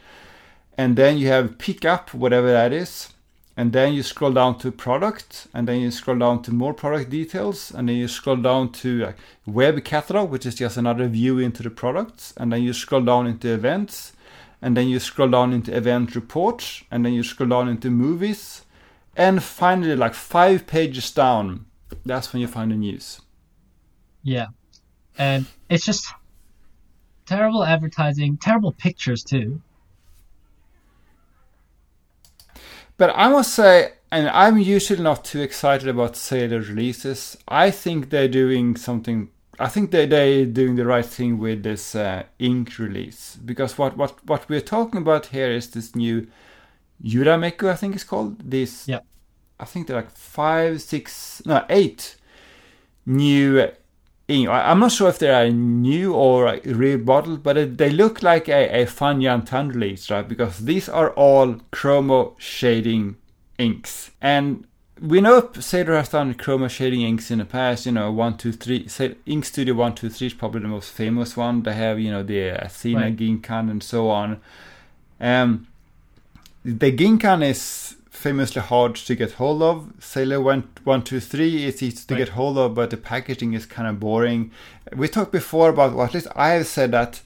and then you have pick up whatever that is and then you scroll down to product and then you scroll down to more product details and then you scroll down to web catalog which is just another view into the products and then you scroll down into events and then you scroll down into event reports and then you scroll down into movies and finally like five pages down that's when you find the news. Yeah. And it's just terrible advertising terrible pictures too But I must say, and I'm usually not too excited about Sailor releases. I think they're doing something. I think they they're doing the right thing with this uh, ink release because what what what we're talking about here is this new Yurameku, I think it's called. This, yeah. I think they're like five, six, no, eight new. I'm not sure if they are new or rebottled, but they look like a, a Fan Yan Tan release, right? Because these are all chroma shading inks. And we know Sailor has done chroma shading inks in the past, you know, 123, say, Ink Studio 123 is probably the most famous one. They have, you know, the Athena right. Ginkan and so on. Um, the Ginkan is famously hard to get hold of. Sailor 123 is easy to right. get hold of, but the packaging is kind of boring. We talked before about, well, at least I have said that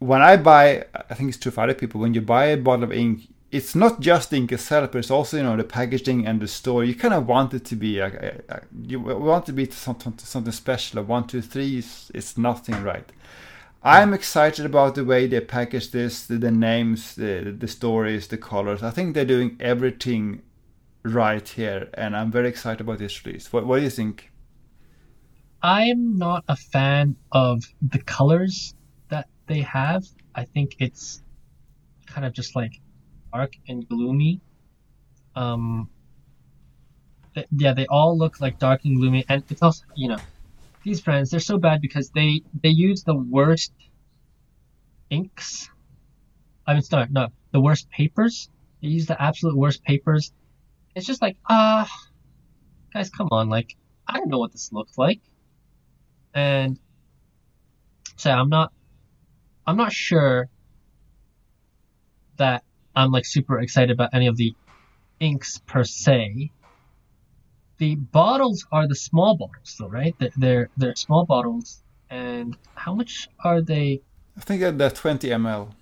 when I buy, I think it's true for other people, when you buy a bottle of ink, it's not just the ink itself, but it's also you know the packaging and the store. You kind of want it to be a you want it to be something something special. A one two three is, is nothing right. I'm excited about the way they package this, the, the names, the the stories, the colors. I think they're doing everything right here, and I'm very excited about this release. What, what do you think? I'm not a fan of the colors that they have. I think it's kind of just like dark and gloomy. Um, yeah, they all look like dark and gloomy, and it's also you know these brands they're so bad because they they use the worst inks. I mean, sorry, no, the worst papers. They use the absolute worst papers. It's just like, ah, uh, guys, come on, like I don't know what this looks like, and so I'm not, I'm not sure that I'm like super excited about any of the inks per se the bottles are the small bottles, though, right? They're they're small bottles, and how much are they? I think they're 20 ml.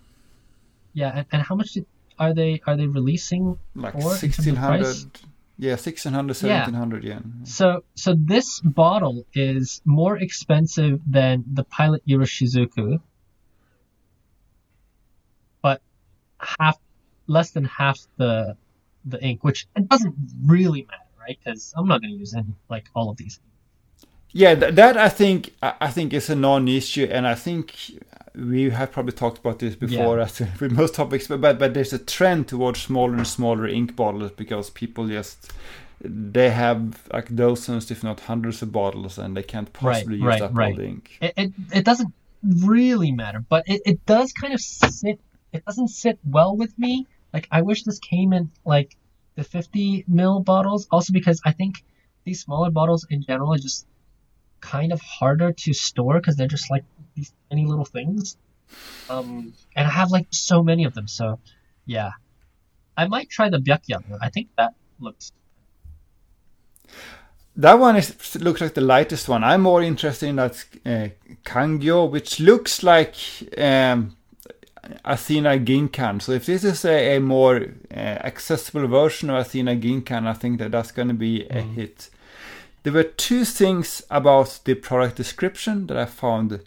Yeah, and, and how much are they are they releasing? Like 1600. Yeah, 1600, 1700 yeah. yen. So so this bottle is more expensive than the Pilot Iroshizuku, but half less than half the the ink, which it doesn't really matter right? Because I'm not going to use any like all of these. Yeah, that I think I think is a non-issue, and I think we have probably talked about this before yeah. with most topics. But, but but there's a trend towards smaller and smaller ink bottles because people just they have like dozens, if not hundreds, of bottles, and they can't possibly right, use right, up right. all the ink. It, it, it doesn't really matter, but it, it does kind of sit. It doesn't sit well with me. Like I wish this came in like the 50 mil bottles. Also because I think these smaller bottles in general are just kind of harder to store because they're just like these tiny little things. Um, and I have like so many of them. So yeah, I might try the Byakuya. I think that looks. That one is looks like the lightest one. I'm more interested in that uh, Kangyo, which looks like um, Athena Ginkan. So if this is a, a more uh, accessible version of Athena Ginkan, I think that that's going to be a Mm. hit. There were two things about the product description that I found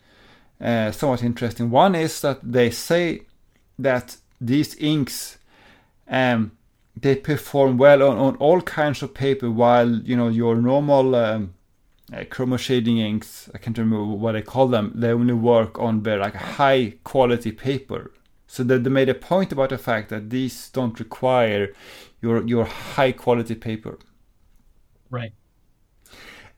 uh, somewhat interesting. One is that they say that these inks um, they perform well on, on all kinds of paper, while you know your normal um, uh, chroma shading inks, I can't remember what I call them. They only work on very like high quality paper. So that they made a point about the fact that these don't require your your high quality paper. Right.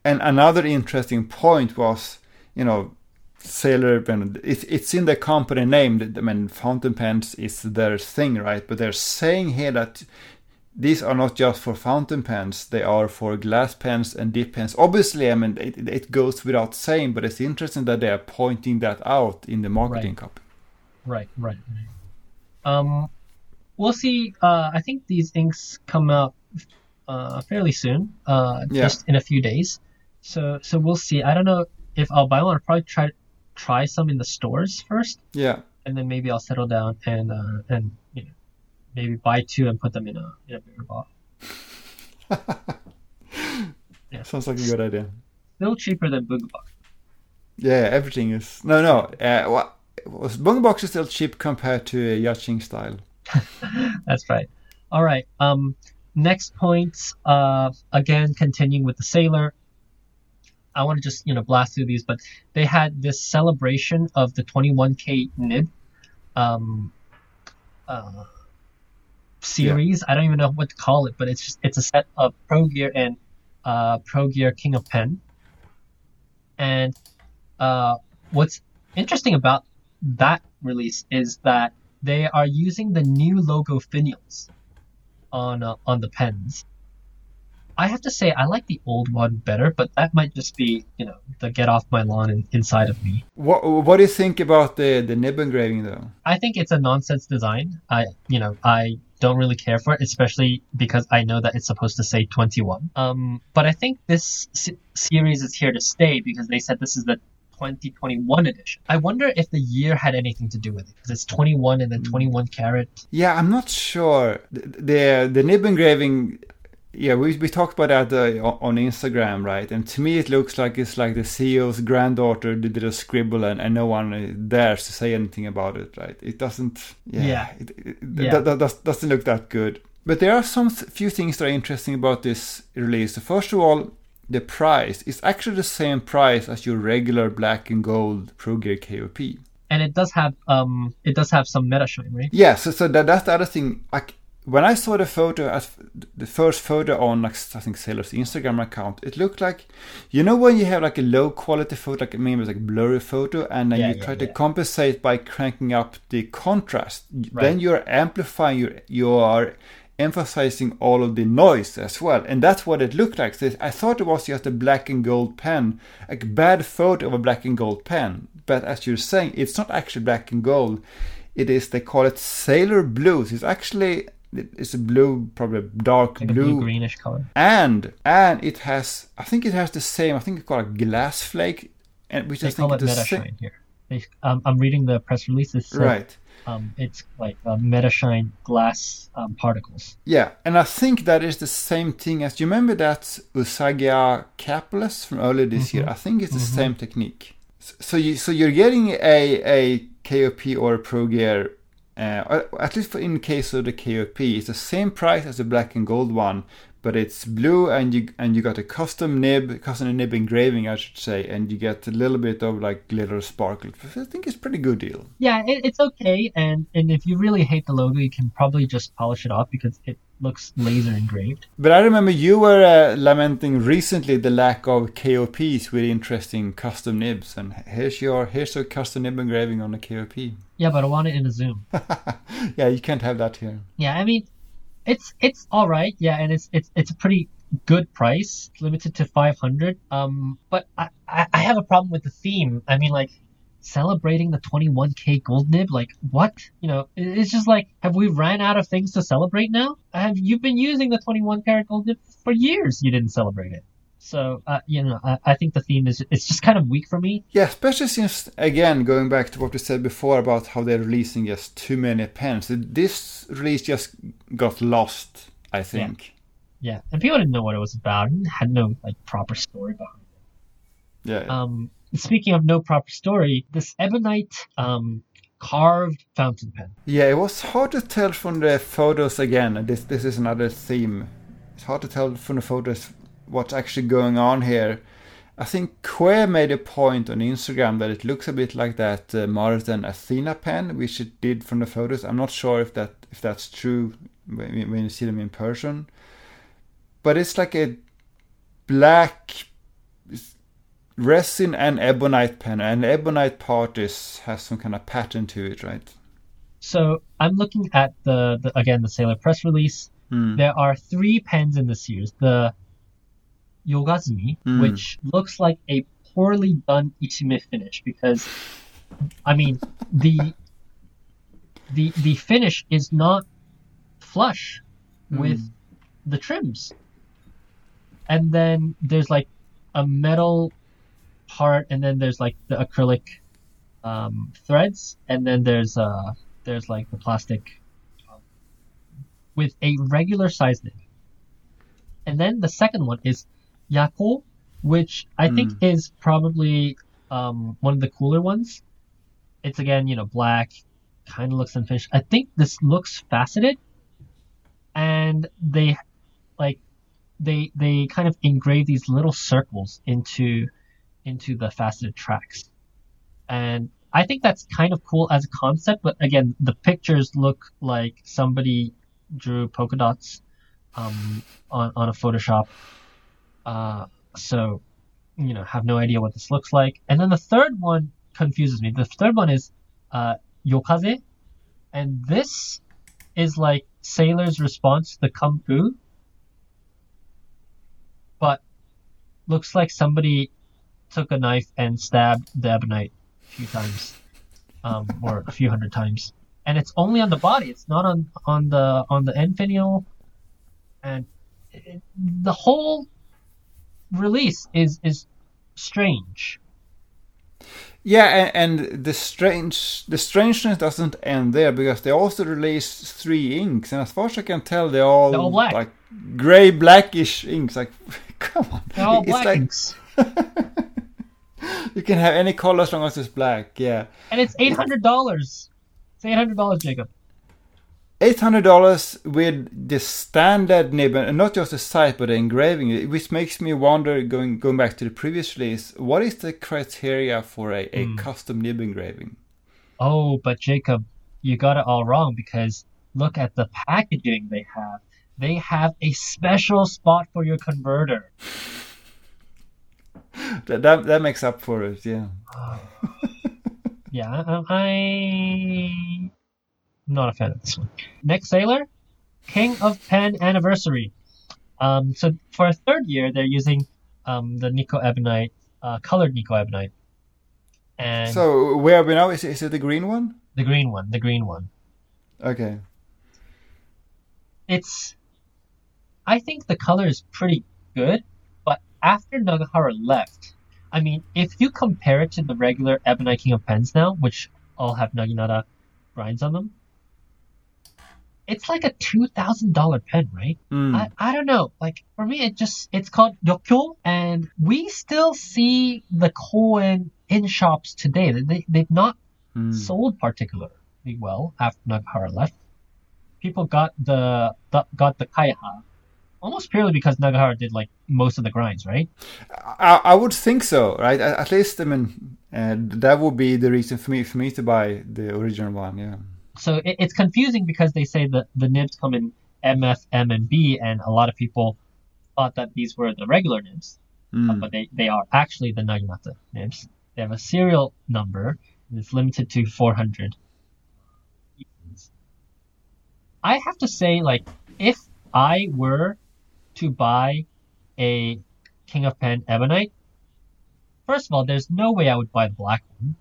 And another interesting point was, you know, Sailor Pen. It's it's in the company name. that- I mean, fountain pens is their thing, right? But they're saying here that these are not just for fountain pens; they are for glass pens and dip pens. Obviously, I mean, it, it goes without saying, but it's interesting that they are pointing that out in the marketing Right. copy. Right, right. Um, we'll see. Uh, I think these inks come out uh, fairly soon. Uh, Yeah. just in a few days. So, so we'll see. I don't know if I'll buy one. I'll probably try try some in the stores first, Yeah, and then maybe I'll settle down and uh, and maybe buy two and put them in a in a bigger bottle. sounds like a good idea. Still cheaper than Bung Box. Yeah, everything is no, no. Uh, what was Box is still cheap compared to a Yachting style. That's right. All right. Um, next points. Uh, again, continuing with the sailor. I want to just you know blast through these, but they had this celebration of the 21k nib um, uh, series. I don't even know what to call it, but it's just it's a set of Pro Gear and uh, Pro Gear King of Pen. And uh, what's interesting about that release is that they are using the new logo finials on uh, on the pens. I have to say I like the old one better, but that might just be you know the get off my lawn in, inside of me. What What do you think about the the nib engraving though? I think it's a nonsense design. I you know I don't really care for it, especially because I know that it's supposed to say 21. Um, but I think this se- series is here to stay because they said this is the 2021 edition. I wonder if the year had anything to do with it because it's 21 and then 21 carat. Yeah, I'm not sure. The the, the nib engraving. Yeah, we we talked about that uh, on Instagram, right? And to me, it looks like it's like the CEO's granddaughter did a scribble, and, and no one uh, dares to say anything about it, right? It doesn't. Yeah, Yeah. It, it, Yeah. That, that, that doesn't look that good. But there are some few things that are interesting about this release. So first of all, the price is actually the same price as your regular black and gold Pro Gear KOP. And it does have um it does have some meta shine, right? Yeah, so, so that, that's the other thing. Like when I saw the photo, as the first photo on like I think Sailor's Instagram account, it looked like, you know, when you have like a low quality photo, like maybe it's like blurry photo, and then Yeah, you yeah, try to compensate by cranking up the contrast. Right. Then you're amplifying your you are emphasizing all of the noise as well, and that's what it looked like. So I thought it was just a black and gold pen, like a bad photo of a black and gold pen. But as you're saying, it's not actually black and gold. It is they call it sailor blues. It's actually it's a blue, probably dark Like blue, blue greenish color. and and it has I think it has the same. I think it's called a glass flake, and which I They think call it meta shine here. They, um, I'm reading the press release. It says, Right. Um, it's like uh, meta shine glass um, particles. Yeah, and I think that is the same thing as you remember that Usagiya capless from earlier this year. I think it's the same technique. So you so you're getting a a KOP or a Pro Gear, uh, at least for in case of the KOP, it's the same price as the black and gold one, but it's blue and you and you got a custom nib, custom nib engraving, I should say, and you get a little bit of like glitter sparkle. I think it's pretty good deal. Yeah, it, it's okay. And and if you really hate the logo, you can probably just polish it off because it looks laser engraved. But I remember you were uh, lamenting recently the lack of KOPs with interesting custom nibs, and here's your here's your custom nib engraving on a KOP. Yeah, but I want it in a zoom. yeah, you can't have that here. Yeah, I mean, it's it's all right. Yeah, and it's it's it's a pretty good price, limited to 500. Um, but I I I have a problem with the theme. I mean, like, celebrating the 21k gold nib. Like what? You know, it's just like have we ran out of things to celebrate now? Have you been using the 21 karat gold nib for years? You didn't celebrate it. So uh, you know, I, I think the theme is it's just kind of weak for me. Yeah, especially since again going back to what we said before about how they're releasing just too many pens. This release just got lost, I think. Yeah, and people didn't know what it was about and had no like proper story behind it. Yeah. Um, speaking of no proper story, this ebonite um, carved fountain pen. Yeah, it was hard to tell from the photos again. This this is another theme. It's hard to tell from the photos what's actually going on here. I think Quay made a point on Instagram that it looks a bit like that uh, Marsden Athena pen, which it did from the photos. I'm not sure if that if that's true when, when you see them in person, but it's like a black resin and ebonite pen, and ebonite part is has some kind of pattern to it, right? So I'm looking at the, the again the Sailor press release. Hmm. There are three pens in the series. The Yogazumi, Mm. which looks like a poorly done ishime finish because, I mean, the the the finish is not flush with the trims, and then there's like a metal part, and then there's like the acrylic um, threads, and then there's uh there's like the plastic um, with a regular size nib. And then the second one is Yako, which I think is probably um, one of the cooler ones. It's again, you know, black, kind of looks unfinished. I think this looks faceted, and they like they they kind of engrave these little circles into into the faceted tracks, and I think that's kind of cool as a concept. But again, the pictures look like somebody drew polka dots um, on on a Photoshop. Uh, so, you know, have no idea what this looks like. And then the third one confuses me. The third one is uh, Yokaze, and this is like Sailor's response to the Kung Fu, but looks like somebody took a knife and stabbed the ebonite a few times, um, or a few hundred times. And it's only on the body. It's not on on the on the end finial, and it, the whole release is is strange. Yeah, and, and the strange the strangeness doesn't end there because they also released three inks, and as far as I can tell, they're all, They're all black. like gray blackish inks. Like, come on, They're all it's black like inks. you can have any color as long as it's black. Yeah, and it's eight hundred dollars. It's eight hundred dollars, Jacob. eight hundred dollars with the standard nib, and not just the sight, but the engraving, which makes me wonder. Going going back to the previous release, what is the criteria for a, a Hmm. custom nib engraving? Oh, but Jacob, you got it all wrong because look at the packaging they have. They have a special spot for your converter. That that, that makes up for it. Yeah. Yeah, I, I'm not a fan of this one. Next Sailor, King of Pen Anniversary. Um, so for a third year, they're using um, the Nikko Ebonite, uh, colored Nikko Ebonite, and So where are we now? Is, is it the green one? the green one, the green one. Okay. It's, I think the color is pretty good, after Nagahara left, I mean, if you compare it to the regular Ebonite King of Pens now, which all have Naginata grinds on them, it's like a two thousand dollar pen, right? Mm. I, I don't know. Like for me, it just it's called Yokyo, and we still see the Koen in shops today. They they've not Mm. sold particularly well after Nagahara left. People got the, the got the Kaiha almost purely because Nagahara did like most of the grinds, right? I, I would think so, right? At, at least, I mean, uh, that would be the reason for me for me to buy the original one. Yeah. So it, it's confusing because they say that the nibs come in MF, M, and B, and a lot of people thought that these were the regular nibs, Mm. but they, they are actually the Naginata nibs. They have a serial number, and it's limited to 400. I have to say, like, if I were to buy a King of Pen Ebonite, first of all, there's no way I would buy the black one.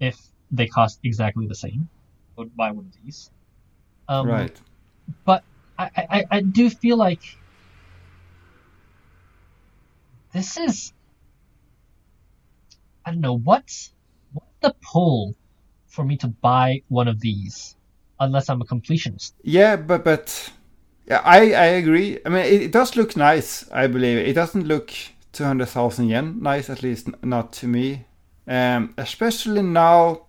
if they cost exactly the same. I would buy one of these. Um, right. But I, I, I do feel like this is I don't know what's what's the pull for me to buy one of these unless I'm a completionist. Yeah, but but yeah, I I agree. I mean, it, it does look nice. I believe it doesn't look two hundred thousand yen nice, at least not to me. Um, especially now,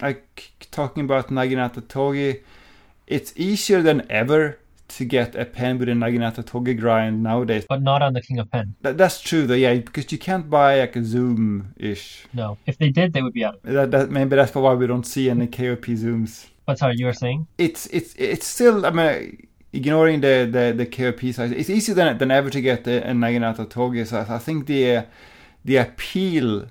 like talking about Naginata Togi, it's easier than ever to get a pen with a Naginata Togi grind nowadays. But not on the King of Pen. That, that's true though, yeah, because you can't buy like a Zoom ish. No. If they did, they would be out of it. That, that maybe that's why we don't see any KOP Zooms. But sorry, you were saying? It's it's it's still I mean ignoring the the, the KOP size, it's easier than than ever to get a, a Naginata Togi. So I think the the appeal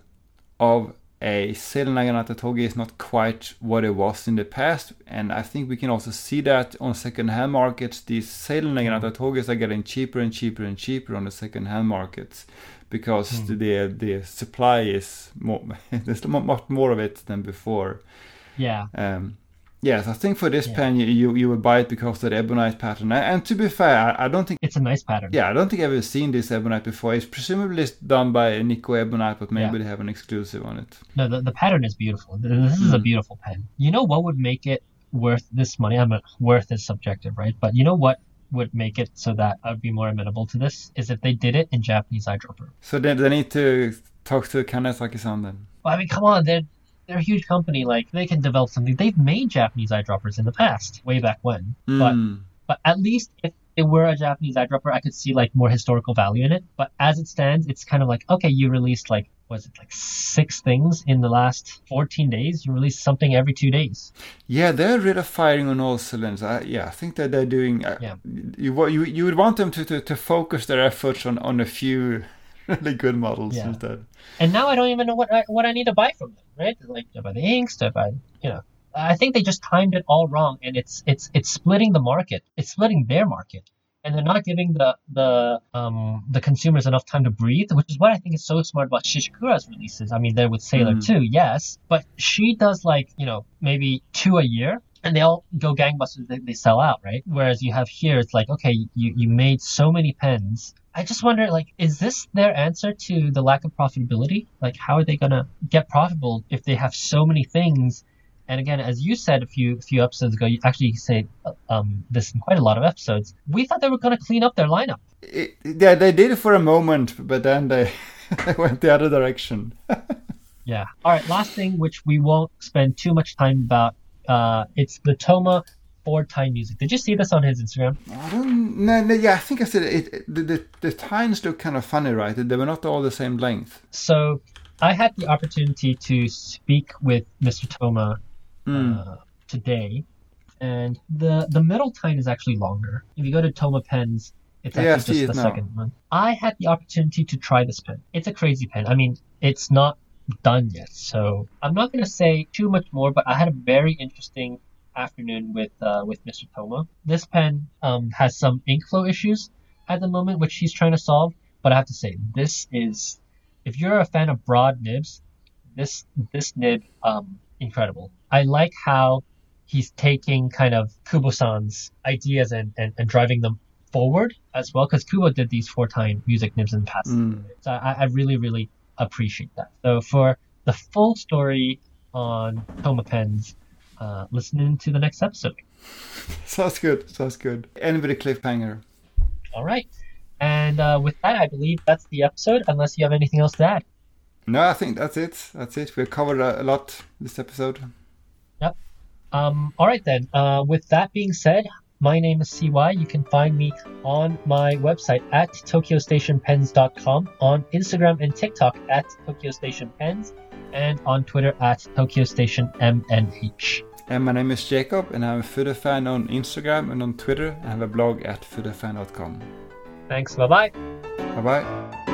of a Sailor Naginata Togi is not quite what it was in the past, and I think we can also see that on second-hand markets. These Sailor Naginata Togis are getting cheaper and cheaper and cheaper on the second-hand markets because Mm. the the supply is more there's much more of it than before. Yeah. Um, yes, I think for this Yeah. pen you, you you would buy it because of the ebonite pattern. And, to be fair, I, I don't think It's a nice pattern. yeah I don't think I've ever seen this ebonite before. It's presumably done by Nikko Ebonite, but maybe Yeah. they have an exclusive on it. No, the, the pattern is beautiful. This is a Mm. beautiful pen. You know what would make it worth this money? I'm mean, worth is subjective, right? But you know what would make it so that I would be more amenable to this is if they did it in Japanese eyedropper. So they, they need to talk to Kanezaki-san then. Well, I mean, come on, they're they're a huge company. Like they can develop something. They've made Japanese eyedroppers in the past, way back when. But Mm. but at least if it were a Japanese eyedropper, I could see like more historical value in it. But as it stands, it's kind of like okay, you released like was it like six things in the last 14 days? You release something every two days. Yeah, they're really firing on all cylinders. I, yeah, I think that they're doing. Uh, Yeah. You you you would want them to, to, to focus their efforts on, on a few really good models Yeah. instead. And now I don't even know what I, what I need to buy from them, right? Like, do I buy the inks? Do I buy, you know? I think they just timed it all wrong, and it's it's it's splitting the market. It's splitting their market, and they're not giving the the um the consumers enough time to breathe, which is what I think is so smart about Shishikura's releases. I mean, they're with Sailor Mm. too, yes, but she does like you know maybe two a year. And they all go gangbusters. They, they sell out, right? Whereas you have here, it's like, okay, you, you made so many pens. I just wonder, like, is this their answer to the lack of profitability? Like, how are they gonna get profitable if they have so many things? And again, as you said a few few episodes ago, you actually say um, this in quite a lot of episodes. We thought they were gonna clean up their lineup. It, yeah, they did it for a moment, but then they, they went the other direction. Yeah. All right. Last thing, which we won't spend too much time about. Uh, it's the Toma Ford Time Music. Did you see this on his Instagram? I don't. No, no, yeah, I think I said it. it the, the the tines look kind of funny, right? They were not all the same length. So I had the opportunity to speak with Mr. Toma Mm. uh, today, and the the middle tine is actually longer. If you go to Toma Pens, it's actually see just it the now. second one. I had the opportunity to try this pen. It's a crazy pen. I mean, it's not done yet, so I'm not going to say too much more. But I had a very interesting afternoon with uh, with Mr. Toma. This pen um, has some ink flow issues at the moment, which he's trying to solve. But I have to say, this is if you're a fan of broad nibs, this this nib um, incredible. I like how he's taking kind of Kubo-san's ideas and, and, and driving them forward as well, because Kubo did these four-tine music nibs in the past. Mm. So I, I really, really appreciate that. So for the full story on Toma Pens, uh, listen to the next episode. Sounds good. Sounds good. End with a cliffhanger. All right. And uh, with that, I believe that's the episode, unless you have anything else to add. No, I think that's it. That's it. We've covered a, a lot this episode. Yep. Um, all right, then. Uh, with that being said, my name is CY. You can find me on my website at tokyostationpens.com, on Instagram and TikTok at tokyostationpens, and on Twitter at tokyostationmnh. And my name is Jacob, and I'm a Fudefan on Instagram and on Twitter. I have a blog at fudefan.com. Thanks. Bye bye. Bye bye.